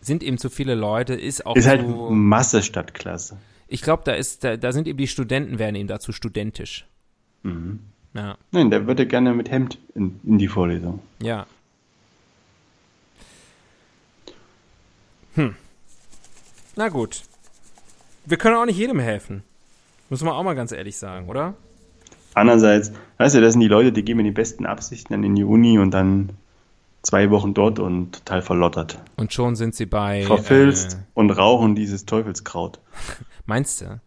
Sind eben zu viele Leute, ist auch Ist halt Masse statt Klasse. Ich glaube, da ist, da, da sind eben die Studenten, werden ihm dazu studentisch. Mhm. Ja, Nein, der würde gerne mit Hemd in, in die Vorlesung. ja. Hm. Na gut. wir können auch nicht jedem helfen. Muss man auch mal ganz ehrlich sagen, oder? Andererseits, weißt du, das sind die Leute, die gehen mit den besten Absichten dann in die Uni und dann zwei Wochen dort und total verlottert. Und schon sind sie bei. Verfilzt und rauchen dieses Teufelskraut. Meinst du?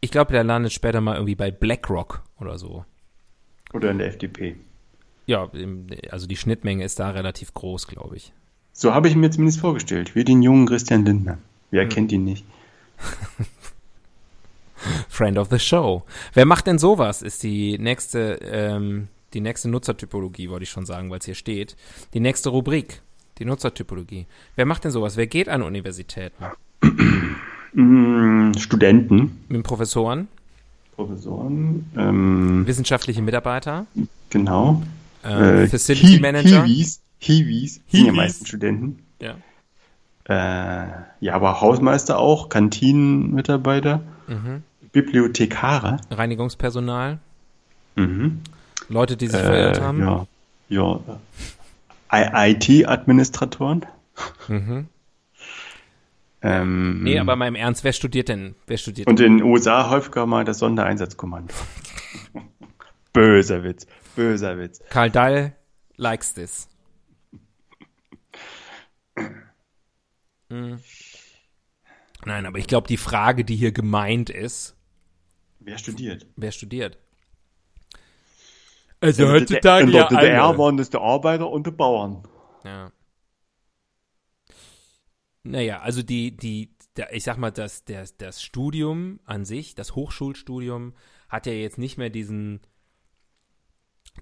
Ich glaube, der landet später mal irgendwie bei BlackRock oder so. Oder in der FDP. Ja, also die Schnittmenge ist da relativ groß, glaube ich. So habe ich mir zumindest vorgestellt. Wie den jungen Christian Lindner. Wer kennt ihn nicht? Friend of the Show. Wer macht denn sowas? Ist die nächste, ähm, die nächste Nutzertypologie, wollte ich schon sagen, weil es hier steht. Die nächste Rubrik, die Nutzertypologie. Wer macht denn sowas? Wer geht an Universitäten? Mm, Studenten, Mit Professoren, Professoren, ähm, wissenschaftliche Mitarbeiter, genau. äh, Äh, Facility Hi- Manager. Hiwis, Hiwis, Hiwis. meistens Studenten. Ja. Äh, ja, aber Hausmeister auch, Kantinenmitarbeiter, Mhm. Bibliothekare. Reinigungspersonal, Mhm. Leute, die sich Äh, verirrt haben. ja, ja. IT-Administratoren. Mhm. Ähm, Nee, aber mal im Ernst, wer studiert denn? Wer studiert Und in den USA häufiger mal das Sondereinsatzkommando. böser Witz, böser Witz. Karl Dall likes this. Hm. Nein, aber ich glaube, die Frage, die hier gemeint ist, Wer studiert? wer studiert? Also heutzutage der ja DDR alle. waren das die Arbeiter und die Bauern. Ja. Naja, also die, die, der, ich sag mal, das, das, das Studium an sich, das Hochschulstudium, hat ja jetzt nicht mehr diesen,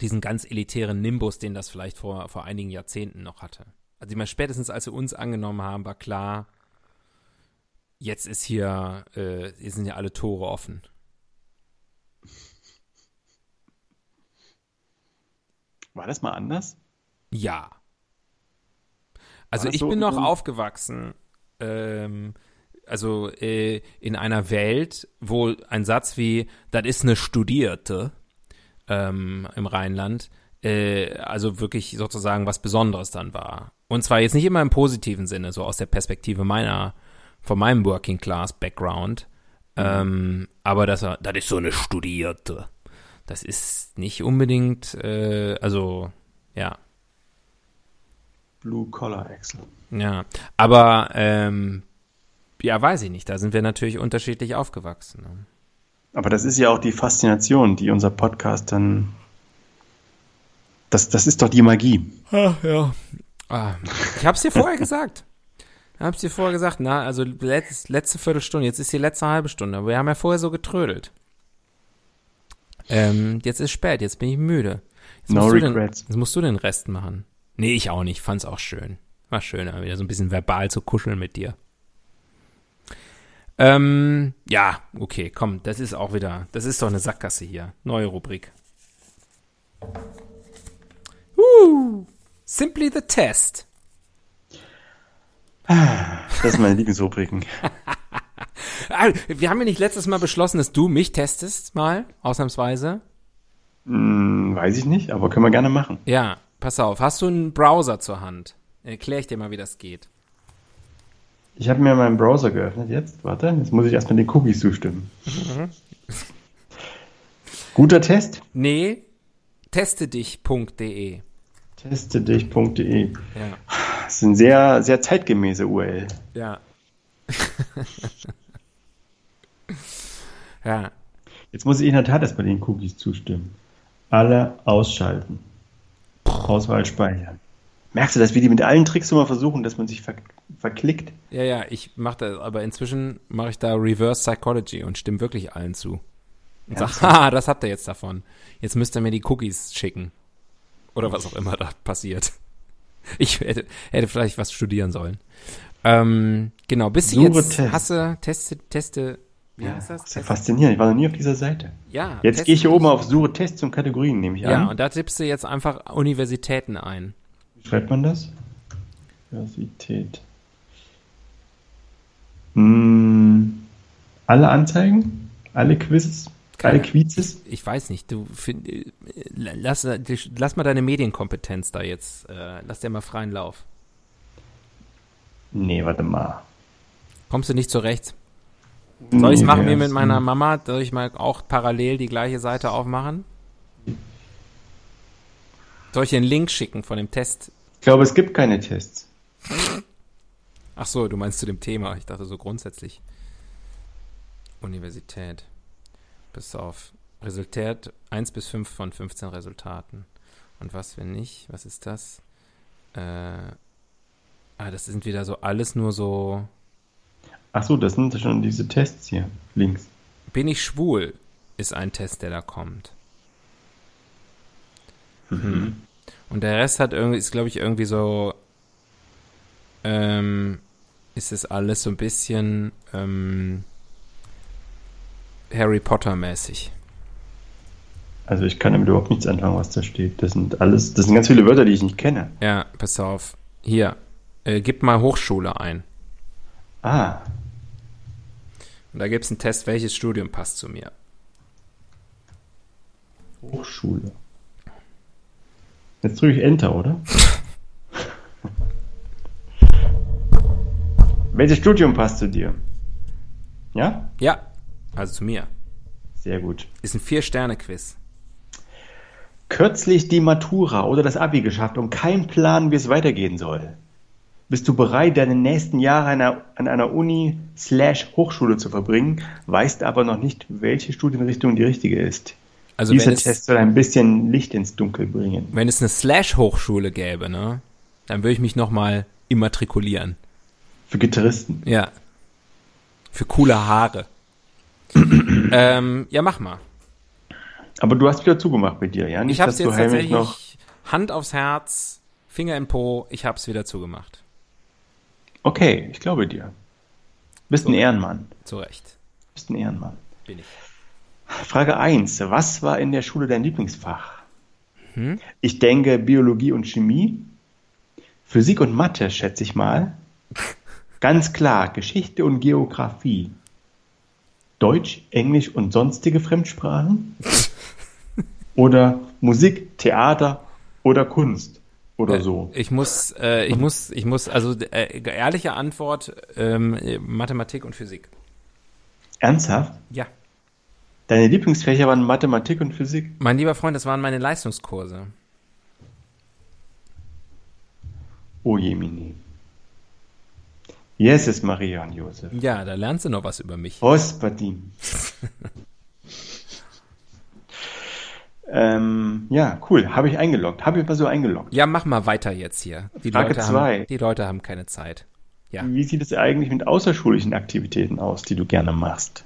diesen ganz elitären Nimbus, den das vielleicht vor, vor einigen Jahrzehnten noch hatte. Also ich meine, spätestens als wir uns angenommen haben, war klar, jetzt ist hier, äh, hier sind ja alle Tore offen. War das mal anders? Ja. Also ich so bin noch aufgewachsen, ähm, also äh, in einer Welt, wo ein Satz wie, das ist eine Studierte ähm, im Rheinland, äh, also wirklich sozusagen was Besonderes dann war. Und zwar jetzt nicht immer im positiven Sinne, so aus der Perspektive meiner, von meinem Working Class Background, ähm, aber das, das ist so eine Studierte. Das ist nicht unbedingt, äh, also ja, Blue Collar Excel. ja, aber ähm, ja, weiß ich nicht. Da sind wir natürlich unterschiedlich aufgewachsen. Ne? Aber das ist ja auch die Faszination, die unser Podcast dann. Das, das ist doch die Magie. Ach, ja. Ah, ich hab's dir vorher gesagt. Ich hab's dir vorher gesagt. Na, also letz, letzte Viertelstunde. Jetzt ist die letzte halbe Stunde. Aber wir haben ja vorher so getrödelt. Ähm, jetzt ist spät. Jetzt bin ich müde. Jetzt No du den, regrets. jetzt musst du den Rest machen. Nee, ich auch nicht. Fand's auch schön. War schön, aber wieder so ein bisschen verbal zu kuscheln mit dir. Ähm, ja, okay, komm, das ist auch wieder, das ist doch eine Sackgasse hier. Neue Rubrik. Uh, simply the test. Das sind meine Lieblingsrubriken. Ah, wir haben ja nicht letztes Mal beschlossen, dass du mich testest, mal, ausnahmsweise. Hm, weiß ich nicht, aber können wir gerne machen. Ja, pass auf, hast du einen Browser zur Hand? Erklär ich dir mal, wie das geht. Ich habe mir meinen Browser geöffnet jetzt. Warte, jetzt muss ich erstmal den Cookies zustimmen. Guter Test. Nee, testedich.de. Testedich.de. Ja. Das ist eine sehr, sehr zeitgemäße URL. Ja. ja. Jetzt muss ich in der Tat erstmal den Cookies zustimmen. Alle ausschalten. Auswahl speichern. Merkst du, dass wir die mit allen Tricks immer versuchen, dass man sich ver verklickt? Ja, ja, ich mache das, aber inzwischen mache ich da Reverse Psychology und stimme wirklich allen zu. Und sag, haha, das habt ihr jetzt davon. Jetzt müsst ihr mir die Cookies schicken. Oder was auch immer da passiert. Ich hätte, hätte vielleicht was studieren sollen. Ähm, genau, bist du Suche jetzt, Test. hasse, teste, teste, wie heißt das? Das ist ja faszinierend. Ich war noch nie auf dieser Seite. ja, Jetzt gehe ich hier oben auf Suche Tests und Kategorien, nehme ich Ja, an. und da tippst du jetzt einfach Universitäten ein. Wie schreibt man das? Universität. Hm, alle Anzeigen? Alle Quizzes? Alle Keine. Quizzes? Ich weiß nicht, du find, äh, lass, lass mal deine Medienkompetenz da jetzt, äh, lass dir mal freien Lauf. Nee, warte mal. Kommst du nicht zurecht? Soll ich es machen wie mit meiner Mama? Soll ich mal auch parallel die gleiche Seite aufmachen? Soll ich einen Link schicken von dem Test? Ich glaube, es gibt keine Tests. Ach so, du meinst zu dem Thema. Ich dachte so grundsätzlich. Universität. Bis auf. Resultat 1 bis 5 von 15 Resultaten. Und was, wenn nicht? Was ist das? Äh, ah, das sind wieder so alles nur so. Ach so, das sind schon diese Tests hier, links. Bin ich schwul? Ist ein Test, der da kommt. Mhm. Und der Rest hat irgendwie, ist glaube ich irgendwie so, ähm, ist es alles so ein bisschen ähm, Harry Potter mäßig. Also ich kann damit überhaupt nichts anfangen, was da steht. Das sind alles, das sind ganz viele Wörter, die ich nicht kenne. Ja, pass auf. Hier, äh, gib mal Hochschule ein. Ah. Und da gibt es einen Test, welches Studium passt zu mir. Hochschule. Jetzt drücke ich Enter, oder? welches Studium passt zu dir? Ja? Ja, also zu mir. Sehr gut. Ist ein Vier-Sterne-Quiz. Kürzlich die Matura oder das Abi geschafft und kein Plan, wie es weitergehen soll. Bist du bereit, deine nächsten Jahre an einer, Uni slash Hochschule zu verbringen, weißt aber noch nicht, welche Studienrichtung die richtige ist. Also Dieser es, Test soll ein bisschen Licht ins Dunkel bringen. wenn es eine Slash-Hochschule gäbe, ne, dann würde ich mich nochmal immatrikulieren. Für Gitarristen. Ja. Für coole Haare. ähm, ja, mach mal. Aber du hast wieder zugemacht mit dir, ja? Nicht, Ich hab's dass jetzt tatsächlich noch. Hand aufs Herz, Finger im Po, ich hab's wieder zugemacht. Okay, ich glaube dir. Bist ein Ehrenmann. Zu Recht. Bist ein Ehrenmann. Bin ich. Frage 1. Was war in der Schule dein Lieblingsfach? Hm? Ich denke Biologie und Chemie. Physik und Mathe, schätze ich mal. Ganz klar, Geschichte und Geografie. Deutsch, Englisch und sonstige Fremdsprachen? Oder Musik, Theater oder Kunst? Oder so. Ich muss, äh, ich muss, ich muss, also äh, ehrliche Antwort, ähm, Mathematik und Physik. Ernsthaft? Ja. Deine Lieblingsfächer waren Mathematik und Physik? Mein lieber Freund, das waren meine Leistungskurse. Oh Jemini. Jesus, Maria und Josef. Ja, da lernst du noch was über mich. Rospadim. ähm, ja, cool. Habe ich eingeloggt. Habe ich mal so eingeloggt. Ja, mach mal weiter jetzt hier. Die Frage Leute zwei. haben, die Leute haben keine Zeit. Ja, Wie sieht es eigentlich mit außerschulischen Aktivitäten aus, die du gerne machst?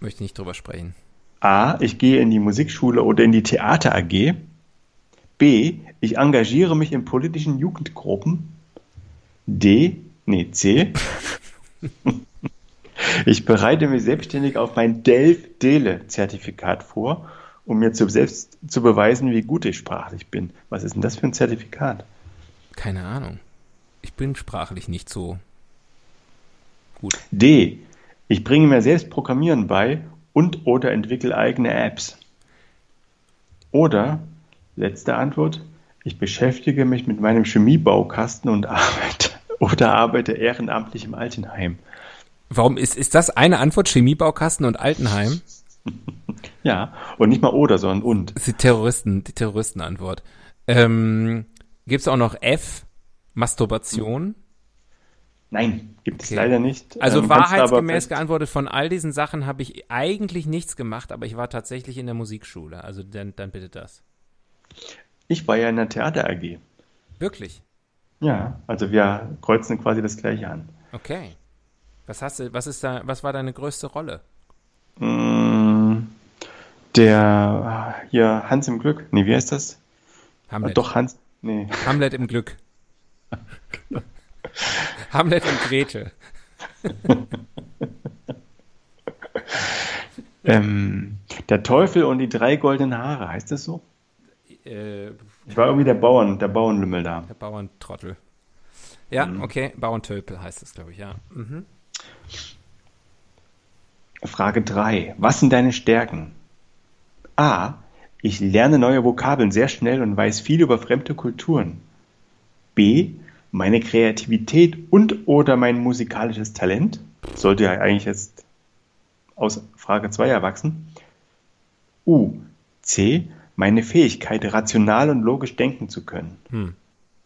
möchte nicht drüber sprechen. A. Ich gehe in die Musikschule oder in die Theater AG. B. Ich engagiere mich in politischen Jugendgruppen. D. Nee, C. Ich bereite mich selbstständig auf mein DELF-DELE-Zertifikat vor, um mir zu selbst zu beweisen, wie gut ich sprachlich bin. Was ist denn das für ein Zertifikat? Keine Ahnung. Ich bin sprachlich nicht so gut. D. Ich bringe mir selbst Programmieren bei und oder entwickle eigene Apps. Oder, letzte Antwort, ich beschäftige mich mit meinem Chemiebaukasten und arbeite oder arbeite ehrenamtlich im Altenheim. Warum ist, ist das eine Antwort? Chemiebaukasten und Altenheim? Ja, und nicht mal oder, sondern und. Das ist die Terroristen, die Terroristenantwort. Ähm, Gibt es auch noch F? Masturbation? Nein, gibt es Okay. leider nicht. Also Ähm, wahrheitsgemäß geantwortet, von all diesen Sachen habe ich eigentlich nichts gemacht, aber ich war tatsächlich in der Musikschule. Also dann, dann bitte das. Ich war ja in der Theater AG. Wirklich? Ja, also wir kreuzen quasi das gleiche an. Okay. Was hast du, was ist da, was war deine größte Rolle? Mm, Der, hier, Hans im Glück. Nee, wie heißt das? Hamlet. Doch, Hans. Nee. Hamlet im Glück. Hamlet und Grete. Ähm, der Teufel und die drei goldenen Haare, heißt das so? Äh, Ich war irgendwie der Bauern, der Bauernlümmel da. der Bauerntrottel. Ja, Mhm. okay. Bauerntölpel heißt es, glaube ich, ja. Mhm. Frage 3. Was sind deine Stärken? A. Ich lerne neue Vokabeln sehr schnell und weiß viel über fremde Kulturen. B. Meine Kreativität und oder mein musikalisches Talent. Sollte ja eigentlich jetzt aus Frage 2 erwachsen. U. C. Meine Fähigkeit, rational und logisch denken zu können. Hm.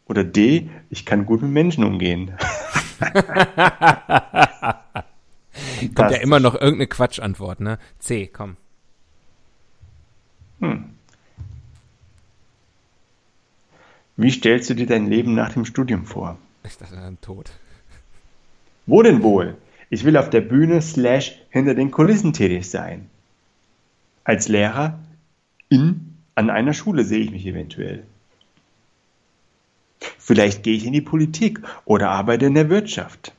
Oder D. Ich kann gut mit Menschen umgehen. Kommt ja immer noch irgendeine Quatschantwort, ne? C, komm. Wie stellst du dir dein Leben nach dem Studium vor? Ich dachte dann tot. Wo denn wohl? Ich will auf der Bühne slash hinter den Kulissen tätig sein. Als Lehrer in, an einer Schule sehe ich mich eventuell. Vielleicht gehe ich in die Politik oder arbeite in der Wirtschaft.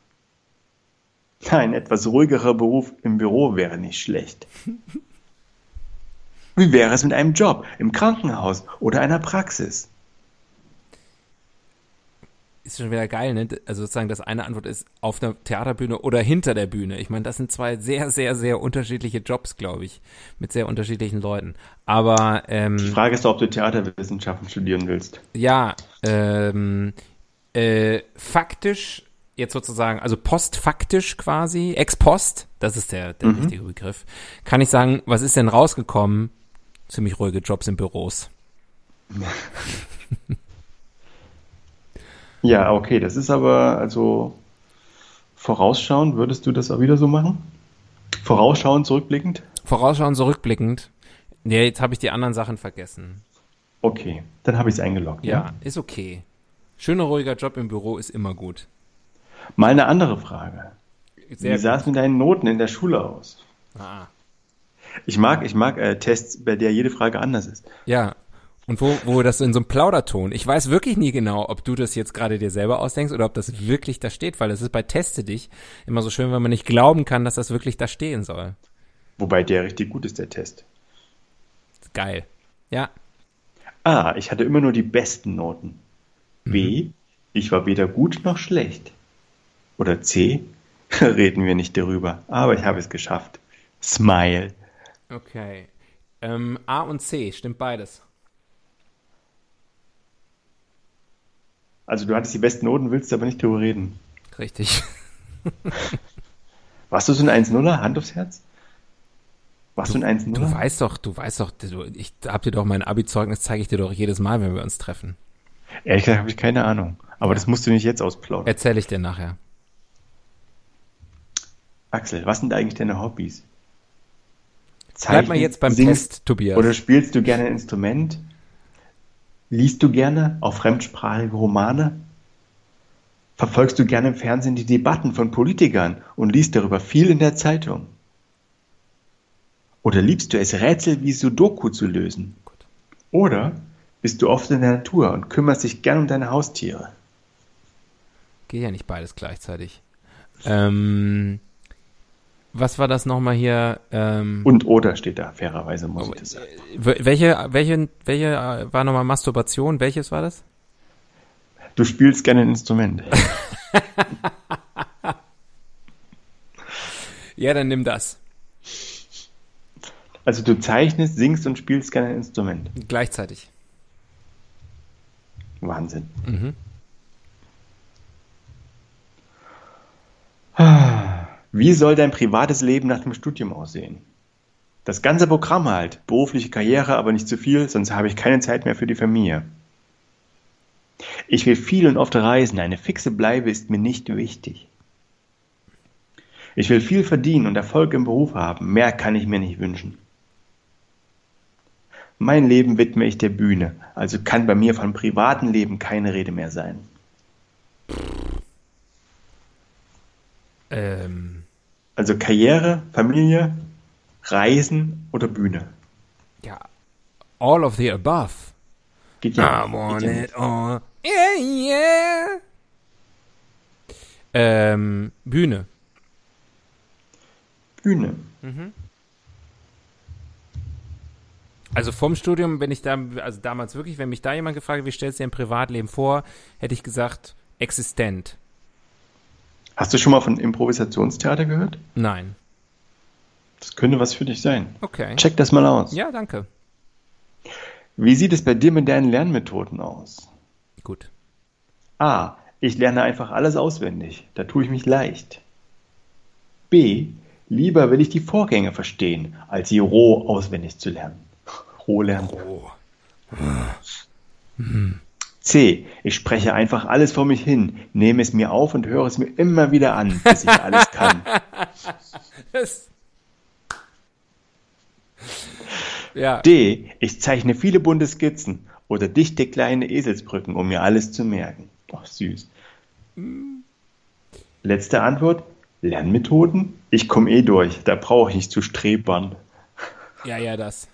Ein etwas ruhigerer Beruf im Büro wäre nicht schlecht. Wie wäre es mit einem Job im Krankenhaus oder einer Praxis? Ist schon wieder geil, ne? Also sozusagen das eine Antwort ist auf der Theaterbühne oder hinter der Bühne. Ich meine, das sind zwei sehr, sehr, sehr unterschiedliche Jobs, glaube ich, mit sehr unterschiedlichen Leuten. Aber ähm, Die Frage ist doch, ob du Theaterwissenschaften studieren willst. ja, ähm, äh, faktisch jetzt sozusagen, also postfaktisch quasi, ex post, das ist der, der richtige Begriff, kann ich sagen, was ist denn rausgekommen? Ziemlich ruhige Jobs in Büros. Ja, okay, das ist aber, also vorausschauend, würdest du das auch wieder so machen? Vorausschauend, zurückblickend? Vorausschauend, zurückblickend. Ja, jetzt habe ich die anderen Sachen vergessen. Okay, dann habe ich es eingeloggt. Ja, ist okay. Schöner, ruhiger Job im Büro ist immer gut. Mal eine andere Frage. Sehr Wie sah es mit deinen Noten in der Schule aus? Ah. Ich mag, ich mag äh, Tests, bei der jede Frage anders ist. Ja. Und wo, wo das in so einem Plauderton. Ich weiß wirklich nie genau, ob du das jetzt gerade dir selber ausdenkst oder ob das wirklich da steht, weil es ist bei Teste dich immer so schön, wenn man nicht glauben kann, dass das wirklich da stehen soll. Wobei der richtig gut ist, der Test. Geil. Ja. A, ich hatte immer nur die besten Noten. B, ich war weder gut noch schlecht. Oder C, reden wir nicht darüber, aber ich habe es geschafft. Smile. Okay. Ähm, A und C, stimmt beides. Also du hattest die besten Noten, willst aber nicht darüber reden. Richtig. Warst du so ein 1-0er? Hand aufs Herz? Warst du, ein 1-0er? Du weißt doch, du weißt doch, du, ich hab dir doch mein Abi-Zeugnis, zeige ich dir doch jedes Mal, wenn wir uns treffen. Ehrlich gesagt habe ich keine Ahnung. Aber das musst du nicht jetzt ausplaudern. Erzähle ich dir nachher. Axel, was sind eigentlich deine Hobbys? Bleib mal jetzt beim singst, Test, Tobias. Oder spielst du gerne ein Instrument? Liest du gerne auch fremdsprachige Romane? Verfolgst du gerne im Fernsehen die Debatten von Politikern und liest darüber viel in der Zeitung? Oder liebst du es, Rätsel wie Sudoku zu lösen? Oder bist du oft in der Natur und kümmerst dich gern um deine Haustiere? Geht ja nicht beides gleichzeitig. Ähm, was war das nochmal hier? Ähm, Und oder steht da, fairerweise muss ich das sagen. w- welche, welche, welche äh, war nochmal Masturbation? Welches war das? Du spielst gerne ein Instrument. Ja, dann nimm das. Also du zeichnest, singst und spielst gerne ein Instrument. Gleichzeitig. Wahnsinn. Mhm. Wie soll dein privates Leben nach dem Studium aussehen? Das ganze Programm halt. Berufliche Karriere, aber nicht zu viel, sonst habe ich keine Zeit mehr für die Familie. Ich will viel und oft reisen. Eine fixe Bleibe ist mir nicht wichtig. Ich will viel verdienen und Erfolg im Beruf haben. Mehr kann ich mir nicht wünschen. Mein Leben widme ich der Bühne, also kann bei mir von privatem Leben keine Rede mehr sein. Ähm, Also Karriere, Familie, Reisen oder Bühne. ja, all of the above. Geht I ja, want geht ja it all. Yeah, yeah. Ähm, Bühne. Bühne. Also vom Studium, wenn ich da, also damals wirklich, wenn mich da jemand gefragt hat, wie stellst du dir ein Privatleben vor, hätte ich gesagt, existent. Hast du schon mal von Improvisationstheater gehört? Nein. Das könnte was für dich sein. Okay. Check das mal aus. Ja, danke. Wie sieht es bei dir mit deinen Lernmethoden aus? Gut. A. Ich lerne einfach alles auswendig. Da tue ich mich leicht. B. Lieber will ich die Vorgänge verstehen, als sie roh auswendig zu lernen. Roh lernen. Oh. C. Ich spreche einfach alles vor mich hin, nehme es mir auf und höre es mir immer wieder an, bis ich alles kann. Ja. D. Ich zeichne viele bunte Skizzen oder dichte kleine Eselsbrücken, um mir alles zu merken. Ach, süß. Letzte Antwort. Lernmethoden? Ich komme eh durch, da brauche ich nicht zu strebern. ja, ja, das.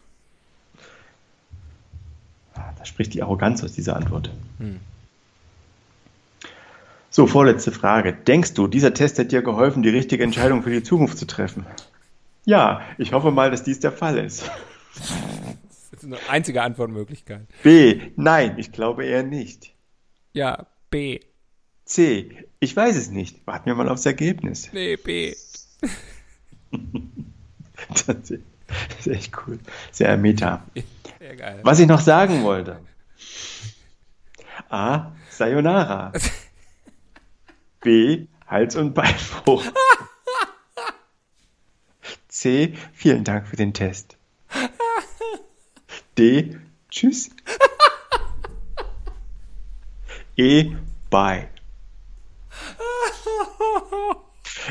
Da spricht die Arroganz aus dieser Antwort. So, vorletzte Frage. Denkst du, dieser Test hat dir geholfen, die richtige Entscheidung für die Zukunft zu treffen? Ja, ich hoffe mal, dass dies der Fall ist. Das ist eine einzige Antwortmöglichkeit. B. Nein, ich glaube eher nicht. Ja, B. C. Ich weiß es nicht. Warten wir mal aufs Ergebnis. Nee, B. Das ist echt cool. Sehr meta. Sehr geil. Was ich noch sagen wollte. A. Sayonara. B. Hals- und Beinbruch. C. Vielen Dank für den Test. D. Tschüss. E. Bye.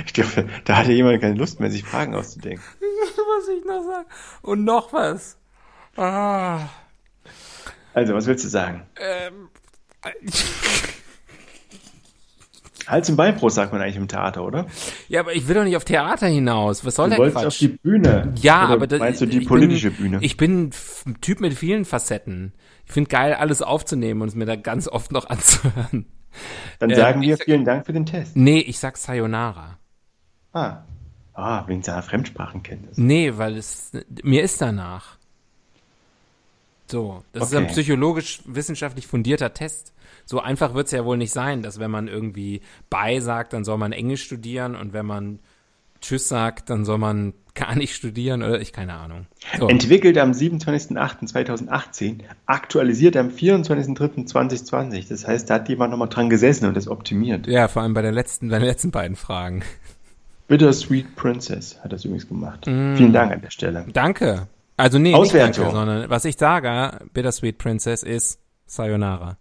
Ich glaube, da hatte jemand keine Lust mehr, sich Fragen auszudenken. Was ich noch sagen? Und noch was. Ah. Also, was willst du sagen? Ähm. Hals- und Beinbruch sagt man eigentlich im Theater, oder? Ja, aber ich will doch nicht auf Theater hinaus. Was soll Du der wolltest Quatsch? auf die Bühne. Ja, Oder aber da, meinst du die politische bin, Bühne? Ich bin ein Typ mit vielen Facetten. Ich finde geil, alles aufzunehmen und es mir da ganz oft noch anzuhören. Dann äh, sagen wir ich- vielen Dank für den Test. Nee, ich sag Sayonara. Ah, ah wegen seiner Fremdsprachenkenntnis. Nee, weil es mir ist danach. So, das ist ein Okay. psychologisch wissenschaftlich fundierter Test. So einfach wird's ja wohl nicht sein, dass wenn man irgendwie bei sagt, dann soll man Englisch studieren und wenn man Tschüss sagt, dann soll man gar nicht studieren oder ich keine Ahnung. So. Entwickelt am 27.08.2018, aktualisiert am 24.03.2020. Das heißt, da hat jemand nochmal dran gesessen und das optimiert. Ja, vor allem bei der letzten, bei den letzten beiden Fragen. Bittersweet Princess hat das übrigens gemacht. Mm. Vielen Dank an der Stelle. Danke. Also nee, Auswertung. nicht danke, sondern was ich sage, Bittersweet Princess ist Sayonara.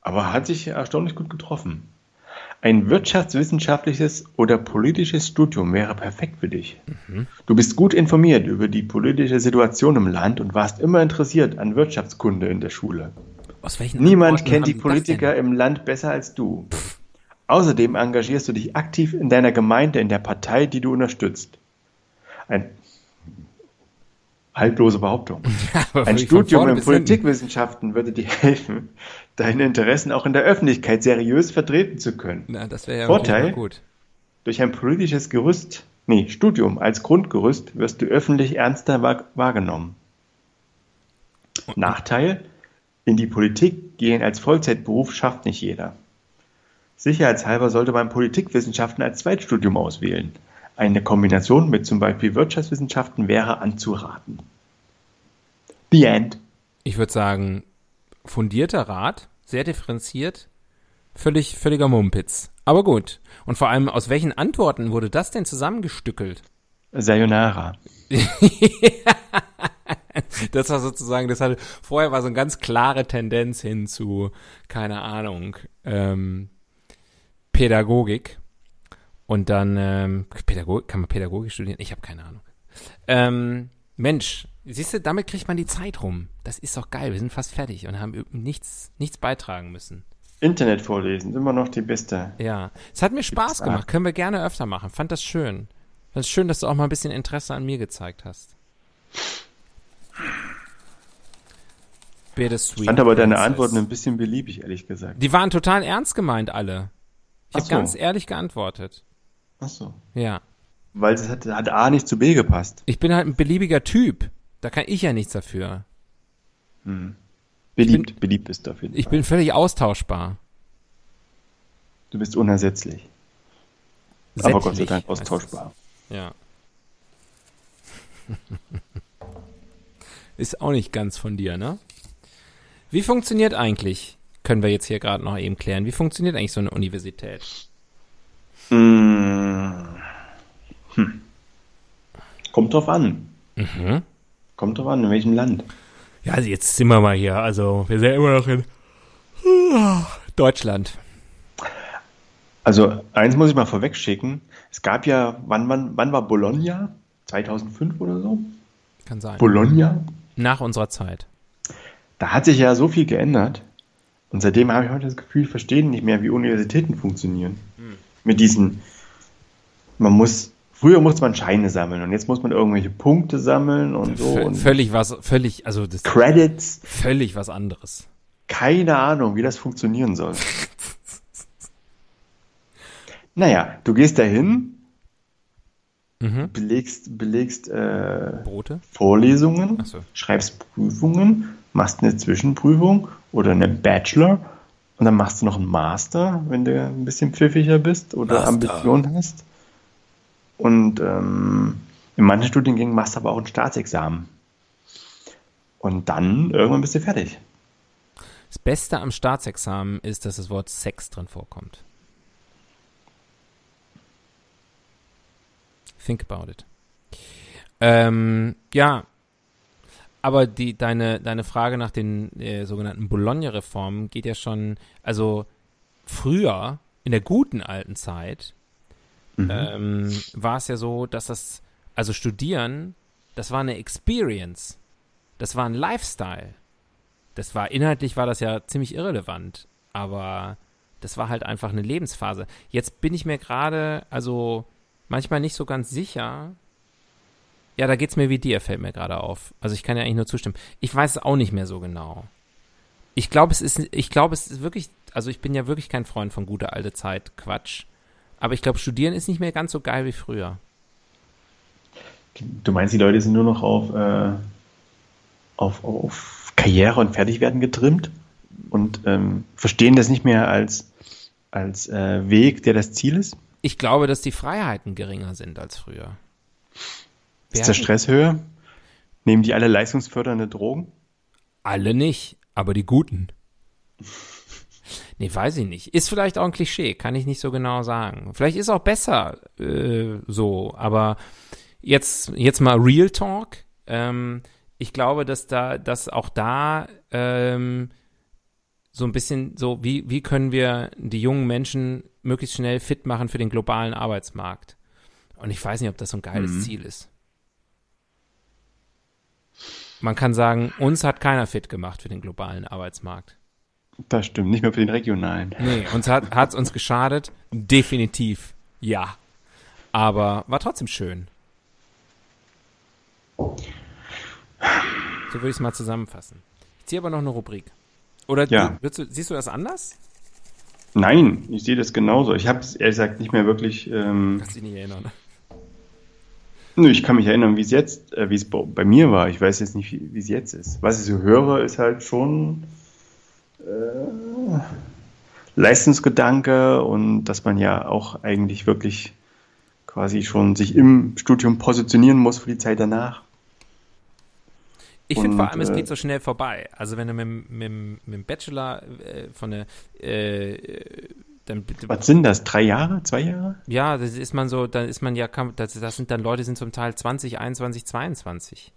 Aber hat sich erstaunlich gut getroffen. Ein wirtschaftswissenschaftliches oder politisches Studium wäre perfekt für dich. Du bist gut informiert über die politische Situation im Land und warst immer interessiert an Wirtschaftskunde in der Schule. Niemand Antworten kennt die Politiker im Land besser als du. Außerdem engagierst du dich aktiv in deiner Gemeinde, in der Partei, die du unterstützt. Ein haltlose Behauptung. Aber Ein Studium in. Politikwissenschaften würde dir helfen, deine Interessen auch in der Öffentlichkeit seriös vertreten zu können. Na, das wäre ja Vorteil? gut. Durch ein politisches Gerüst, nee, Studium als Grundgerüst wirst du öffentlich ernster wahr, wahrgenommen. Nachteil? In die Politik gehen als Vollzeitberuf schafft nicht jeder. Sicherheitshalber sollte man Politikwissenschaften als Zweitstudium auswählen. Eine Kombination mit zum Beispiel Wirtschaftswissenschaften wäre anzuraten. The End. Ich würde sagen, fundierter Rat, sehr differenziert, völlig, völliger Mumpitz. Aber gut. Und vor allem, aus welchen Antworten wurde das denn zusammengestückelt? Sayonara. Das war sozusagen, das hatte, vorher war so eine ganz klare Tendenz hin zu, keine Ahnung, ähm, Pädagogik. Und dann, ähm, Pädagogik, kann man Pädagogik studieren? Ich habe keine Ahnung. Ähm, Mensch, siehst du, damit kriegt man die Zeit rum. Das ist doch geil. Wir sind fast fertig und haben nichts, nichts beitragen müssen. Internet vorlesen, immer noch die beste. Ja, es hat mir Spaß gemacht. Können wir gerne öfter machen. Fand das schön. Fand es schön, dass du auch mal ein bisschen Interesse an mir gezeigt hast. Bittersweet. Ich fand aber deine. Antworten ein bisschen beliebig, ehrlich gesagt. Die waren total ernst gemeint, alle. Ich habe so. ganz ehrlich geantwortet. Ach so. Ja. Weil es hat, hat A nicht zu B gepasst. Ich bin halt ein beliebiger Typ. Da kann ich ja nichts dafür. Beliebt, beliebt bist du auf jeden Ich Fall. bin völlig austauschbar. Du bist unersetzlich. Aber Gott sei Sättlich Dank austauschbar. Ja. Ist auch nicht ganz von dir, ne? Wie funktioniert eigentlich, können wir jetzt hier gerade noch eben klären, wie funktioniert eigentlich so eine Universität? Mm. Kommt drauf an. Mhm. Kommt drauf an, in welchem Land. Ja, also jetzt sind wir mal hier. Also, wir sind ja immer noch in Deutschland. Also, eins muss ich mal vorweg schicken. Es gab ja, wann, wann, wann war Bologna? 2005 oder so? Kann sein. Bologna? Nach unserer Zeit. Da hat sich ja so viel geändert. Und seitdem habe ich heute das Gefühl, ich verstehe nicht mehr, wie Universitäten funktionieren. Mit diesen, man muss, früher musste man Scheine sammeln und jetzt muss man irgendwelche Punkte sammeln und so. V Und völlig was, völlig, also das Credits, völlig was anderes. keine Ahnung, wie das funktionieren soll. naja, du gehst dahin, Mhm. belegst, belegst äh, Brote? Vorlesungen, so. schreibst Prüfungen, machst eine Zwischenprüfung oder eine Bachelor und dann machst du noch einen Master, wenn du ein bisschen pfiffiger bist oder Master. Ambitionen hast. Und ähm, in manchen Studiengängen machst du aber auch ein Staatsexamen. Und dann irgendwann bist du fertig. Das Beste am Staatsexamen ist, dass das Wort Sex drin vorkommt. Think about it. Ähm, ja, aber die, deine, deine Frage nach den äh, sogenannten Bologna-Reformen geht ja schon, also früher, in der guten alten Zeit, ähm, war es ja so, dass das, also studieren, das war eine Experience. Das war ein Lifestyle. Das war, inhaltlich war das ja ziemlich irrelevant, aber das war halt einfach eine Lebensphase. Jetzt bin ich mir gerade, also manchmal nicht so ganz sicher. Ja, da geht's mir wie dir, fällt mir gerade auf. Also ich kann ja eigentlich nur zustimmen. Ich weiß es auch nicht mehr so genau. Ich glaube, es ist, ich glaube, es ist wirklich, also ich bin ja wirklich kein Freund von gute alte Zeit, Quatsch. Aber ich glaube, studieren ist nicht mehr ganz so geil wie früher. Du meinst, die Leute sind nur noch auf, äh, auf, auf Karriere und Fertigwerden getrimmt und ähm, verstehen das nicht mehr als, als äh, Weg, der das Ziel ist? Ich glaube, dass die Freiheiten geringer sind als früher. Wir Ist der Stress höher? Nehmen die alle leistungsfördernde Drogen? Alle nicht, aber die Guten. Nee, weiß ich nicht. Ist vielleicht auch ein Klischee, kann ich nicht so genau sagen. Vielleicht ist auch besser äh, so, aber jetzt, jetzt mal Real Talk. Ähm, ich glaube, dass da, dass auch da ähm, so ein bisschen so, wie, wie können wir die jungen Menschen möglichst schnell fit machen für den globalen Arbeitsmarkt? Und ich weiß nicht, ob das so ein geiles Ziel ist. Man kann sagen, uns hat keiner fit gemacht für den globalen Arbeitsmarkt. Das stimmt, nicht mehr für den regionalen. Nee, uns hat hat's uns geschadet? Definitiv. Ja. Aber war trotzdem schön. So würde ich es mal zusammenfassen. Ich ziehe aber noch eine Rubrik. Oder Ja. du, du, siehst du das anders? Nein, ich sehe das genauso. Ich habe es ehrlich gesagt nicht mehr wirklich. Ähm, Kannst dich nicht erinnern. Nö, ich kann mich erinnern, wie es jetzt, äh, wie es bei, bei mir war. Ich weiß jetzt nicht, wie es jetzt ist. Was ich so höre, ist halt schon äh, Leistungsgedanke und dass man ja auch eigentlich wirklich quasi schon sich im Studium positionieren muss für die Zeit danach. Ich finde vor allem, es äh, geht so schnell vorbei. Also wenn du mit, dem- mit, mit dem Bachelor äh, von der äh, dann Was sind das? Drei Jahre? Zwei Jahre? Ja, das ist man so, dann ist man ja, das, das sind dann Leute, sind zum Teil 20, 21, 22.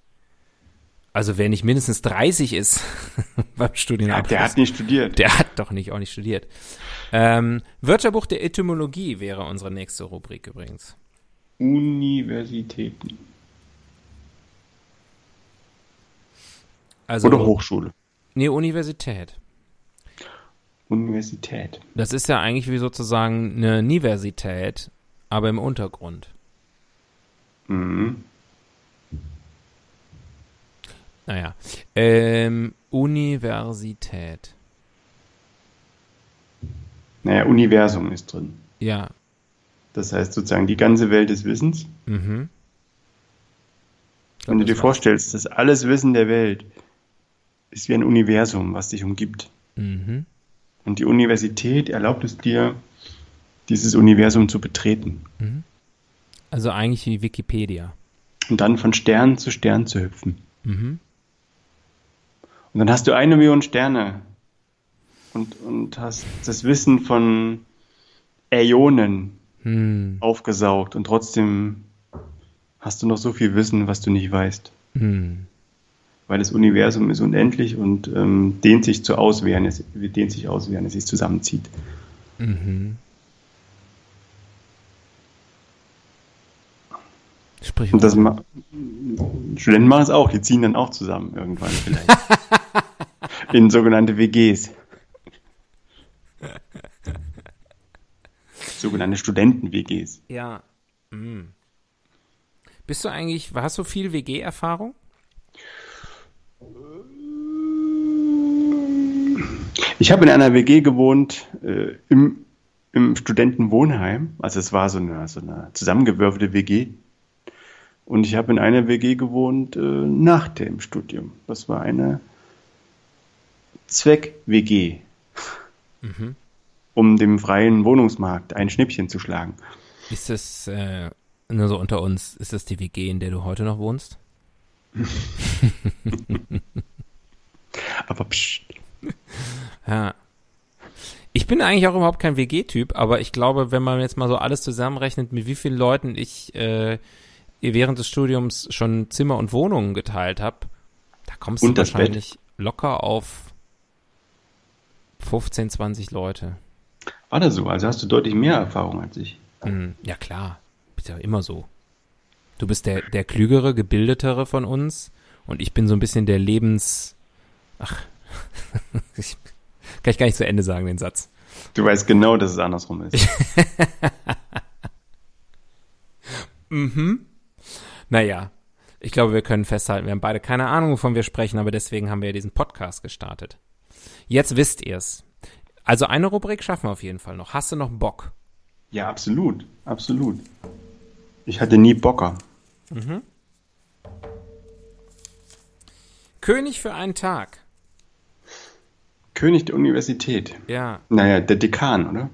Also wer nicht mindestens 30 ist beim Ja, Studienabschluss, der hat nicht studiert. der hat doch nicht, auch nicht studiert. Ähm, Wörterbuch der Etymologie wäre unsere nächste Rubrik übrigens. Universitäten. Also, Oder Hochschule. Nee, Universität. Universität. Das ist ja eigentlich wie sozusagen eine Universität, aber im Untergrund. Mhm. Naja. Ähm, Universität. Naja, Universum ist drin. Ja. Das heißt sozusagen die ganze Welt des Wissens. Mhm. Glaub, Wenn du dir vorstellst, dass alles Wissen der Welt ist wie ein Universum, was dich umgibt. Mhm. Und die Universität erlaubt es dir, dieses Universum zu betreten. Also eigentlich wie Wikipedia. Und dann von Stern zu Stern zu hüpfen. Mhm. Und dann hast du eine Million Sterne. Und, und hast das Wissen von Äonen Hm. aufgesaugt und trotzdem hast du noch so viel Wissen, was du nicht weißt. Hm. Weil das Universum ist unendlich und ähm, dehnt sich zu aus, während es, dehnt sich aus, während es sich zusammenzieht. Mhm. Sprich Und das ma Studenten machen es auch, die ziehen dann auch zusammen irgendwann vielleicht. In sogenannte WGs. sogenannte Studenten-WGs. Ja. Hm. Bist du eigentlich, hast du viel WG-Erfahrung? Ich habe in einer WG gewohnt äh, im, im Studentenwohnheim. Also es war so eine, so eine zusammengewürfelte WG. Und ich habe in einer WG gewohnt äh, nach dem Studium. Das war eine Zweck-WG, Mhm. um dem freien Wohnungsmarkt ein Schnippchen zu schlagen. Ist das, äh, nur so unter uns, ist das die WG, in der du heute noch wohnst? Aber psch, Ja. Ich bin eigentlich auch überhaupt kein WG-Typ, aber ich glaube, wenn man jetzt mal so alles zusammenrechnet, mit wie vielen Leuten ich äh, während des Studiums schon Zimmer und Wohnungen geteilt habe, da kommst Und du wahrscheinlich locker auf 15, 20 Leute. war das so? Also hast du deutlich mehr Erfahrung als ich. Hm, ja klar, ist ja immer so. Du bist der, der klügere, gebildetere von uns und ich bin so ein bisschen der Lebens... Ach, ich, kann ich gar nicht zu Ende sagen, den Satz. Du weißt genau, dass es andersrum ist. Mhm. Naja, ich glaube, wir können festhalten, wir haben beide keine Ahnung, wovon wir sprechen, aber deswegen haben wir ja diesen Podcast gestartet. Jetzt wisst ihr's. Also eine Rubrik schaffen wir auf jeden Fall noch. Hast du noch Bock? Ja, absolut. Absolut. Ich hatte nie Bocker. König für einen Tag. König der Universität. Ja. Naja, der Dekan, oder?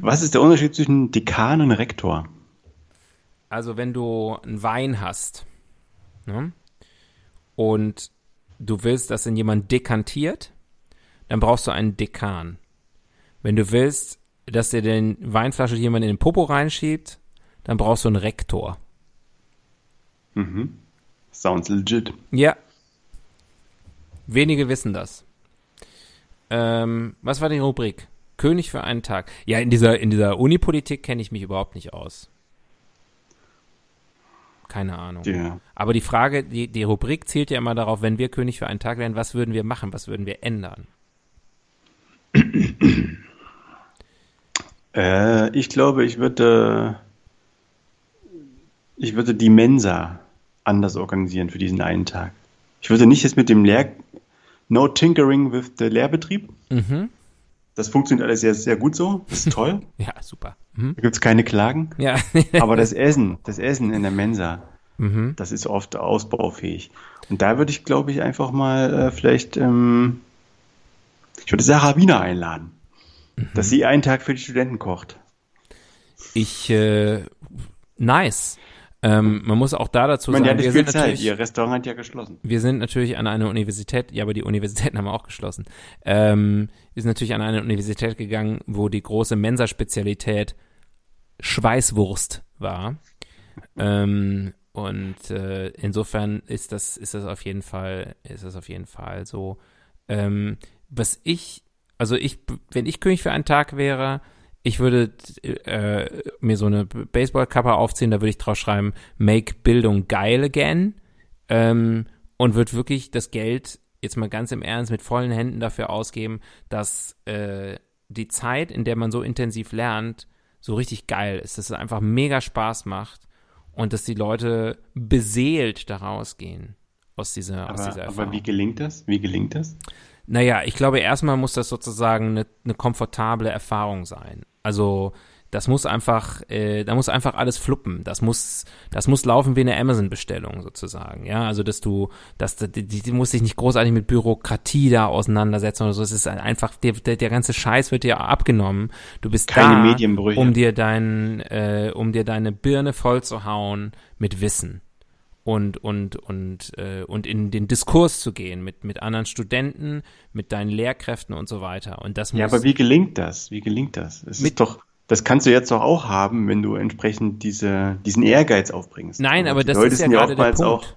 Was ist der Unterschied zwischen Dekan und Rektor? Also wenn du einen Wein hast ne, und du willst, dass ihn jemand dekantiert, dann brauchst du einen Dekan. Wenn du willst, dass dir den Weinflasche jemand in den Popo reinschiebt, dann brauchst du einen Rektor. Sounds legit. Ja. Wenige wissen das. Ähm, was war die Rubrik? König für einen Tag. Ja, in dieser, in dieser Unipolitik kenne ich mich überhaupt nicht aus. Keine Ahnung. Ja. Aber die Frage, die, die Rubrik zielt ja immer darauf, wenn wir König für einen Tag wären, was würden wir machen? Was würden wir ändern? Äh, ich glaube, ich würde, ich würde die Mensa anders organisieren für diesen einen Tag. Ich würde nicht jetzt mit dem Lehr No Tinkering with the Lehrbetrieb. Mhm. Das funktioniert alles sehr, sehr gut so. Das ist toll. Ja, super. Mhm. Da gibt es keine Klagen. Ja. Aber das Essen, das Essen in der Mensa, mhm. das ist oft ausbaufähig. Und da würde ich, glaube ich, einfach mal äh, vielleicht, ähm, ich würde Sarah Wiener einladen, dass sie einen Tag für die Studenten kocht. Ich, äh, nice. Ähm, man muss auch da dazu die sagen, wir sind, Zeit. natürlich, Ihr Restaurant hat ja geschlossen. wir sind natürlich an eine Universität, ja, aber die Universitäten haben wir auch geschlossen. Ähm, wir sind natürlich an eine Universität gegangen, wo die große Mensa-Spezialität Schweißwurst war. Ähm, und äh, insofern ist das, ist das auf jeden Fall, ist das auf jeden Fall so. Ähm, was ich, also ich, wenn ich König für einen Tag wäre, ich würde äh, mir so eine Baseballkappe aufziehen, da würde ich drauf schreiben, make Bildung geil again. Ähm, und würde wirklich das Geld jetzt mal ganz im Ernst mit vollen Händen dafür ausgeben, dass äh, die Zeit, in der man so intensiv lernt, so richtig geil ist, dass es einfach mega Spaß macht und dass die Leute beseelt da rausgehen aus dieser, aus dieser Aber, Erfahrung. aber wie gelingt das? Wie gelingt das? Naja, ich glaube, erstmal muss das sozusagen eine, eine komfortable Erfahrung sein. Also das muss einfach, äh, da muss einfach alles fluppen. Das muss, das muss laufen wie eine Amazon-Bestellung sozusagen. Ja, also dass du, dass die, die, muss sich nicht großartig mit Bürokratie da auseinandersetzen oder so. Es ist einfach, der, der, der ganze Scheiß wird dir abgenommen. Du bist Keine da, Medienbrüche. um dir dein, äh, um dir deine Birne voll zu hauen mit Wissen und und und äh, und in den Diskurs zu gehen mit mit anderen Studenten, mit deinen Lehrkräften und so weiter. Und das muss Ja, aber wie gelingt das? Wie gelingt das? Es ist doch, das kannst du jetzt doch auch haben, wenn du entsprechend diese, diesen Ehrgeiz aufbringst. Nein, aber die das Leute ist ja sind gerade der oftmals Punkt. auch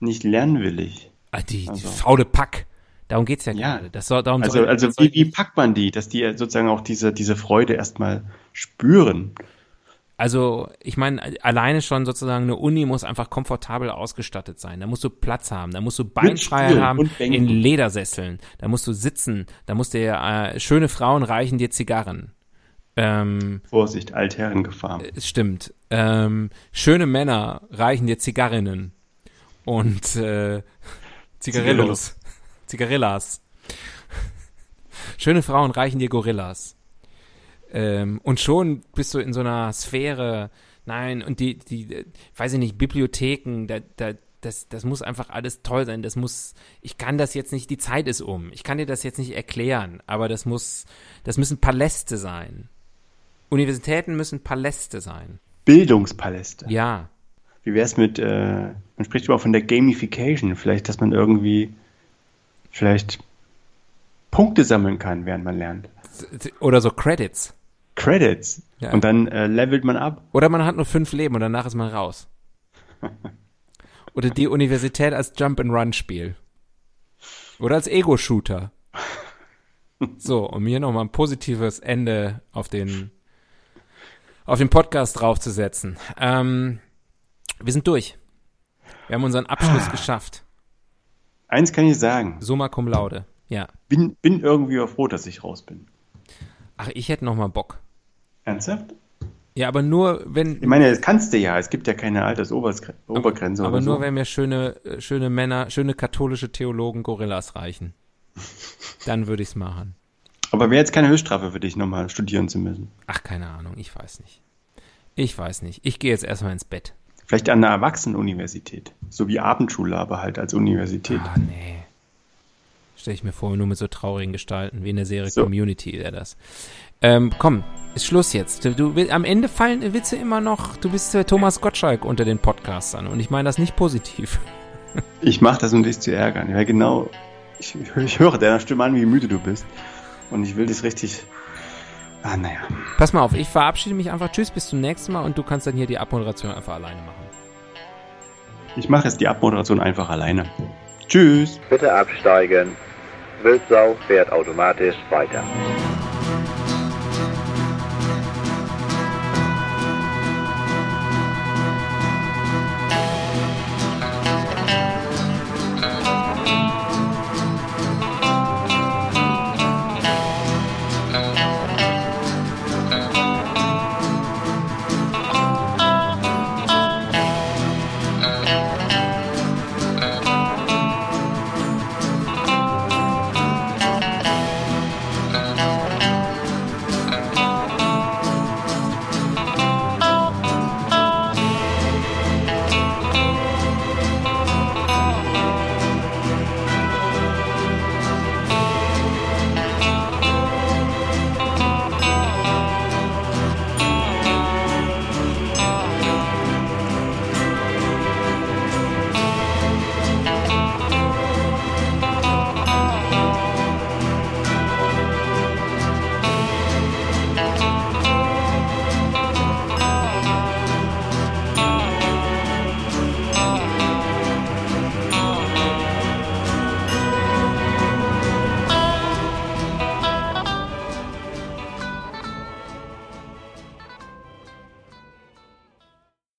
nicht lernwillig. Ah, die, die Also- faule Pack. Darum geht's ja, Ja. gerade. Das soll, darum Also, soll, also soll wie, wie packt man die, dass die sozusagen auch diese, diese Freude erstmal spüren? Also, ich meine, alleine schon sozusagen eine Uni muss einfach komfortabel ausgestattet sein. Da musst du Platz haben, da musst du Beinfreiheit haben in Ledersesseln. Da musst du sitzen, da musst dir äh, schöne Frauen reichen dir Zigarren. Ähm, Vorsicht, Altherrengefahr. es stimmt. Ähm, schöne Männer reichen dir Zigarrinnen und äh, Zigarillos. Zigarillas. Schöne Frauen reichen dir Gorillas. Ähm, und schon bist du in so einer Sphäre, nein, und die, die, äh, weiß ich nicht, Bibliotheken, da, da, das, das muss einfach alles toll sein. Das muss, ich kann das jetzt nicht, die Zeit ist um. Ich kann dir das jetzt nicht erklären, aber das muss, das müssen Paläste sein. Universitäten müssen Paläste sein. Bildungspaläste. Ja. Wie wäre es mit, äh, man spricht immer von der Gamification, vielleicht, dass man irgendwie vielleicht Punkte sammeln kann, während man lernt. Oder so Credits. Credits. Ja. Und dann äh, levelt man ab. Oder man hat nur fünf Leben und danach ist man raus. Oder die Universität als Jump-and-Run-Spiel. Oder als Ego-Shooter. So, um hier nochmal ein positives Ende auf den, auf den Podcast draufzusetzen. Ähm, wir sind durch. Wir haben unseren Abschluss geschafft. Eins kann ich sagen, Summa cum laude. Ja. bin, bin irgendwie auch froh, dass ich raus bin. Ach, ich hätte noch mal Bock. Ernsthaft? Ja, aber nur, wenn, Ich meine, das kannst du ja. Es gibt ja keine Altersobergrenze aber oder nur, so. wenn mir schöne, äh, schöne Männer, schöne katholische Theologen Gorillas reichen. Dann würde ich's machen. Aber wäre jetzt keine Höchststrafe für dich, nochmal studieren zu müssen. Ach, keine Ahnung, ich weiß nicht. Ich weiß nicht. Ich gehe jetzt erstmal ins Bett. Vielleicht an einer Erwachsenenuniversität. So wie Abendschule, aber halt als Universität. Ah, nee. Stelle ich mir vor, nur mit so traurigen Gestalten, wie in der Serie So. Community wäre das. Ähm, komm, ist Schluss jetzt. Du, will- am Ende fallen Witze immer noch, du bist der Thomas Gottschalk unter den Podcastern und ich meine das nicht positiv. Ich mache das, um dich zu ärgern. Ja, genau. Ich, ich höre deiner Stimme an, wie müde du bist. Und ich will dich richtig. Ah, naja. Pass mal auf, ich verabschiede mich einfach. Tschüss, bis zum nächsten Mal und du kannst dann hier die Abmoderation einfach alleine machen. Ich mache jetzt die Abmoderation einfach alleine. Tschüss. Bitte absteigen. Wildsau fährt automatisch weiter.